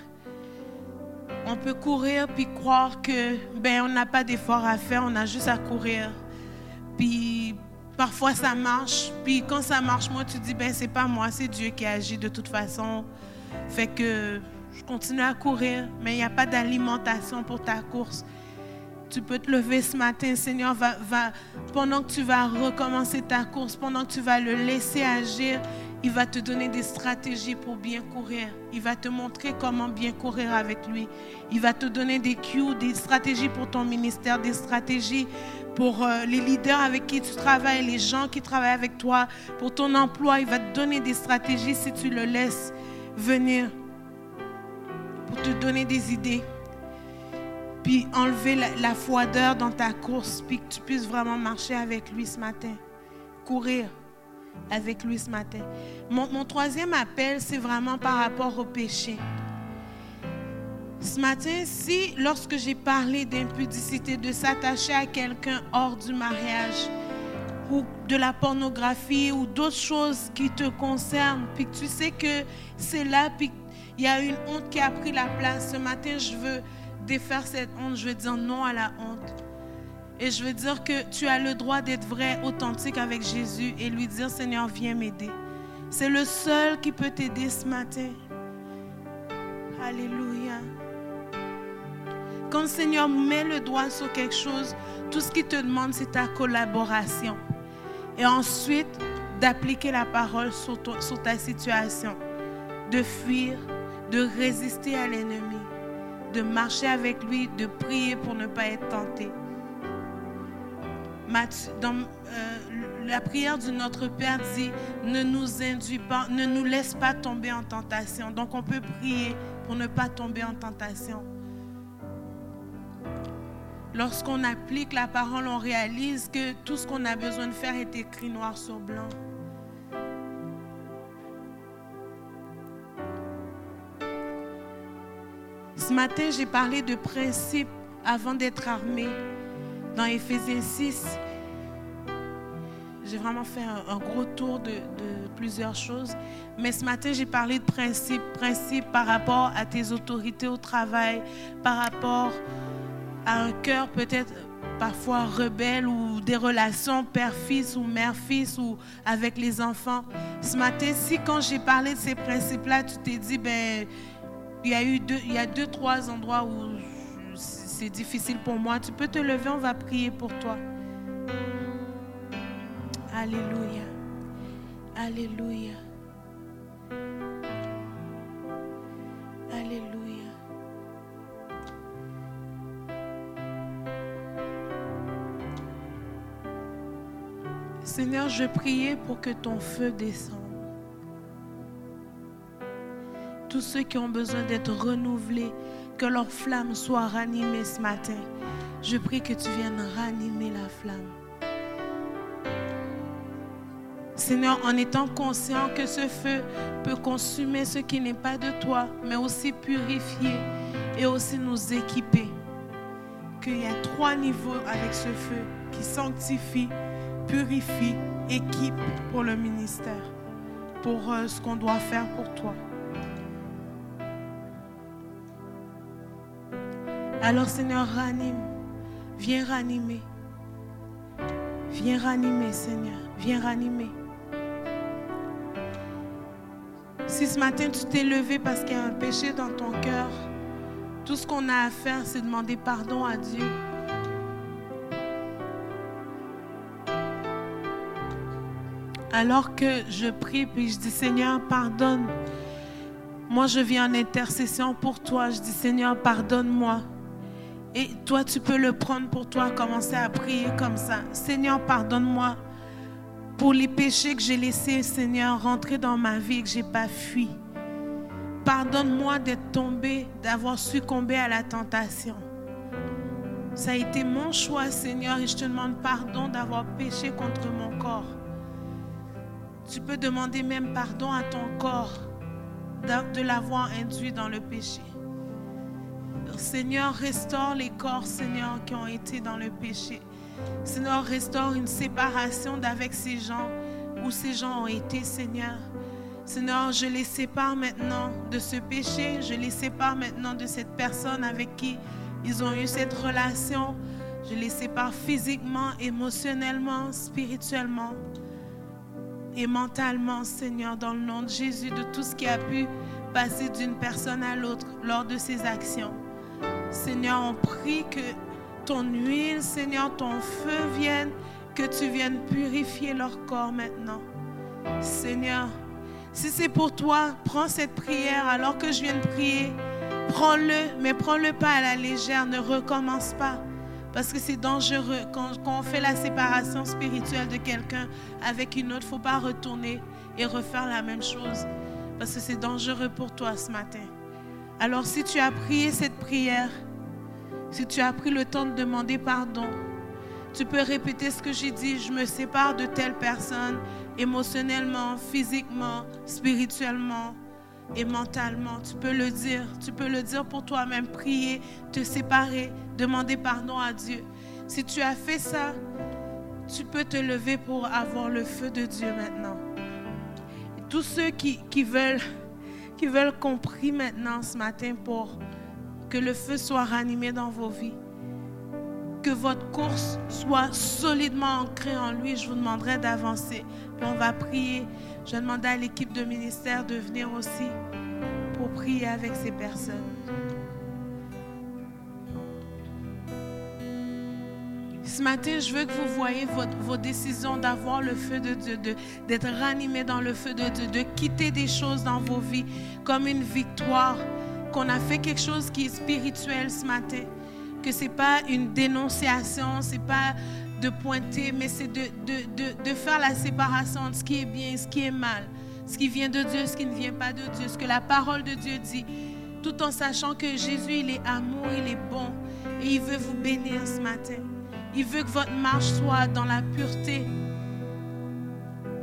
On peut courir puis croire que ben on n'a pas d'effort à faire, on a juste à courir. Puis parfois ça marche, puis quand ça marche, moi tu dis ben c'est pas moi, c'est Dieu qui agit de toute façon. Fait que je continue à courir, mais il n'y a pas d'alimentation pour ta course. Tu peux te lever ce matin, Seigneur, va, pendant que tu vas recommencer ta course, pendant que tu vas le laisser agir, il va te donner des stratégies pour bien courir. Il va te montrer comment bien courir avec lui. Il va te donner des cues, des stratégies pour ton ministère, des stratégies pour euh, les leaders avec qui tu travailles, les gens qui travaillent avec toi, pour ton emploi. Il va te donner des stratégies si tu le laisses venir pour te donner des idées puis enlever la, la froideur dans ta course, puis que tu puisses vraiment marcher avec lui ce matin, courir avec lui ce matin. Mon, troisième appel, c'est vraiment par rapport au péché. Ce matin, si lorsque j'ai parlé d'impudicité, de s'attacher à quelqu'un hors du mariage, ou de la pornographie, ou d'autres choses qui te concernent, puis que tu sais que c'est là, puis il y a une honte qui a pris la place, ce matin, je veux défaire cette honte, je veux dire non à la honte. Et je veux dire que tu as le droit d'être vrai, authentique avec Jésus et lui dire, Seigneur, viens m'aider. C'est le seul qui peut t'aider ce matin. Alléluia. Quand le Seigneur met le doigt sur quelque chose, tout ce qu'il te demande, c'est ta collaboration. Et ensuite, d'appliquer la parole sur, sur ta situation, de fuir, de résister à l'ennemi de marcher avec lui, de prier pour ne pas être tenté. Euh, la prière du Notre Père dit, ne nous induis pas, ne nous laisse pas tomber en tentation. Donc on peut prier pour ne pas tomber en tentation. Lorsqu'on applique la parole, on réalise que tout ce qu'on a besoin de faire est écrit noir sur blanc. Ce matin, j'ai parlé de principes avant d'être armé. Dans Éphésiens 6, j'ai vraiment fait un, gros tour de, plusieurs choses. Mais ce matin, j'ai parlé de principes. Principes par rapport à tes autorités au travail, par rapport à un cœur peut-être parfois rebelle ou des relations père-fils ou mère-fils ou avec les enfants. Ce matin, si quand j'ai parlé de ces principes-là, tu t'es dit, ben il y a eu deux, deux, trois endroits où c'est difficile pour moi. Tu peux te lever, on va prier pour toi. Alléluia. Alléluia. Alléluia. Seigneur, je prie pour que ton feu descende. Tous ceux qui ont besoin d'être renouvelés, que leur flamme soit ranimée ce matin. Je prie que tu viennes ranimer la flamme. Seigneur, en étant conscient que ce feu peut consumer ce qui n'est pas de toi, mais aussi purifier et aussi nous équiper. Qu'il y a trois niveaux avec ce feu qui sanctifie, purifie, équipe pour le ministère, pour euh, ce qu'on doit faire pour toi. Alors Seigneur, ranime. Viens ranimer. Viens ranimer, Seigneur. Viens ranimer. Si ce matin tu t'es levé parce qu'il y a un péché dans ton cœur, tout ce qu'on a à faire, c'est demander pardon à Dieu. Alors que je prie, puis je dis, Seigneur, pardonne. Moi, je viens en intercession pour toi. Je dis, Seigneur, pardonne-moi. Et toi, tu peux le prendre pour toi, commencer à prier comme ça. Seigneur, pardonne-moi pour les péchés que j'ai laissés, Seigneur, rentrer dans ma vie et que je n'ai pas fui. Pardonne-moi d'être tombé, d'avoir succombé à la tentation. Ça a été mon choix, Seigneur, et je te demande pardon d'avoir péché contre mon corps. Tu peux demander même pardon à ton corps de l'avoir induit dans le péché. Seigneur, restaure les corps, Seigneur, qui ont été dans le péché. Seigneur, restaure une séparation d'avec ces gens où ces gens ont été, Seigneur. Seigneur, je les sépare maintenant de ce péché, je les sépare maintenant de cette personne avec qui ils ont eu cette relation. Je les sépare physiquement, émotionnellement, spirituellement et mentalement, Seigneur, dans le nom de Jésus, de tout ce qui a pu passer d'une personne à l'autre lors de ces actions. Seigneur, on prie que ton huile, Seigneur, ton feu vienne, que tu viennes purifier leur corps maintenant. Seigneur, si c'est pour toi, prends cette prière alors que je viens de prier. Prends-le, mais prends-le pas à la légère, ne recommence pas. Parce que c'est dangereux. Quand, on fait la séparation spirituelle de quelqu'un avec une autre, il ne faut pas retourner et refaire la même chose. Parce que c'est dangereux pour toi ce matin. Alors si tu as prié cette prière, si tu as pris le temps de demander pardon, tu peux répéter ce que j'ai dit. Je me sépare de telle personne émotionnellement, physiquement, spirituellement et mentalement. Tu peux le dire. Tu peux le dire pour toi-même. Prier, te séparer, demander pardon à Dieu. Si tu as fait ça, tu peux te lever pour avoir le feu de Dieu maintenant. tous ceux qui, qui veulent, qui veulent qu'on prie maintenant ce matin pour que le feu soit ranimé dans vos vies, que votre course soit solidement ancrée en lui, je vous demanderai d'avancer. On va prier. Je demande à l'équipe de ministère de venir aussi pour prier avec ces personnes. Ce matin, je veux que vous voyez vos décisions d'avoir le feu de Dieu, d'être ranimé dans le feu de Dieu, de quitter des choses dans vos vies comme une victoire, qu'on a fait quelque chose qui est spirituel ce matin que ce n'est pas une dénonciation, ce n'est pas de pointer, mais c'est de, de, de, faire la séparation entre ce qui est bien ce qui est mal, ce qui vient de Dieu, ce qui ne vient pas de Dieu, ce que la parole de Dieu dit, tout en sachant que Jésus, il est amour, il est bon, et il veut vous bénir ce matin. Il veut que votre marche soit dans la pureté.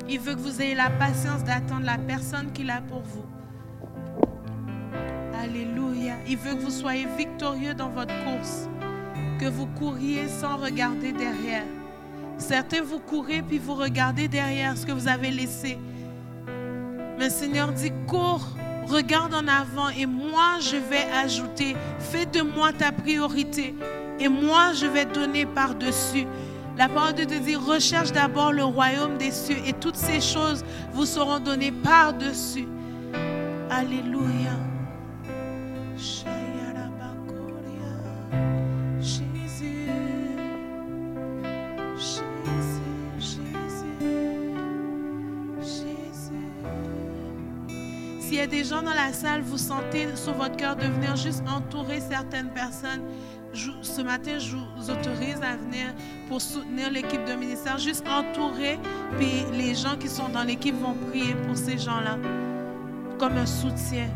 Il veut que vous ayez la patience d'attendre la personne qu'il a pour vous. Alléluia. Il veut que vous soyez victorieux dans votre course, que vous couriez sans regarder derrière. Certains, vous courez puis vous regardez derrière ce que vous avez laissé. Mais le Seigneur dit, cours, regarde en avant et moi je vais ajouter, fais de moi ta priorité et moi je vais donner par-dessus. La parole de Dieu dit, recherche d'abord le royaume des cieux et toutes ces choses vous seront données par-dessus. Alléluia. S'il y a des gens dans la salle, vous sentez sur votre cœur de venir juste entourer certaines personnes. Ce matin, je vous autorise à venir pour soutenir l'équipe de ministère. Juste entourer, puis les gens qui sont dans l'équipe vont prier pour ces gens-là, comme un soutien.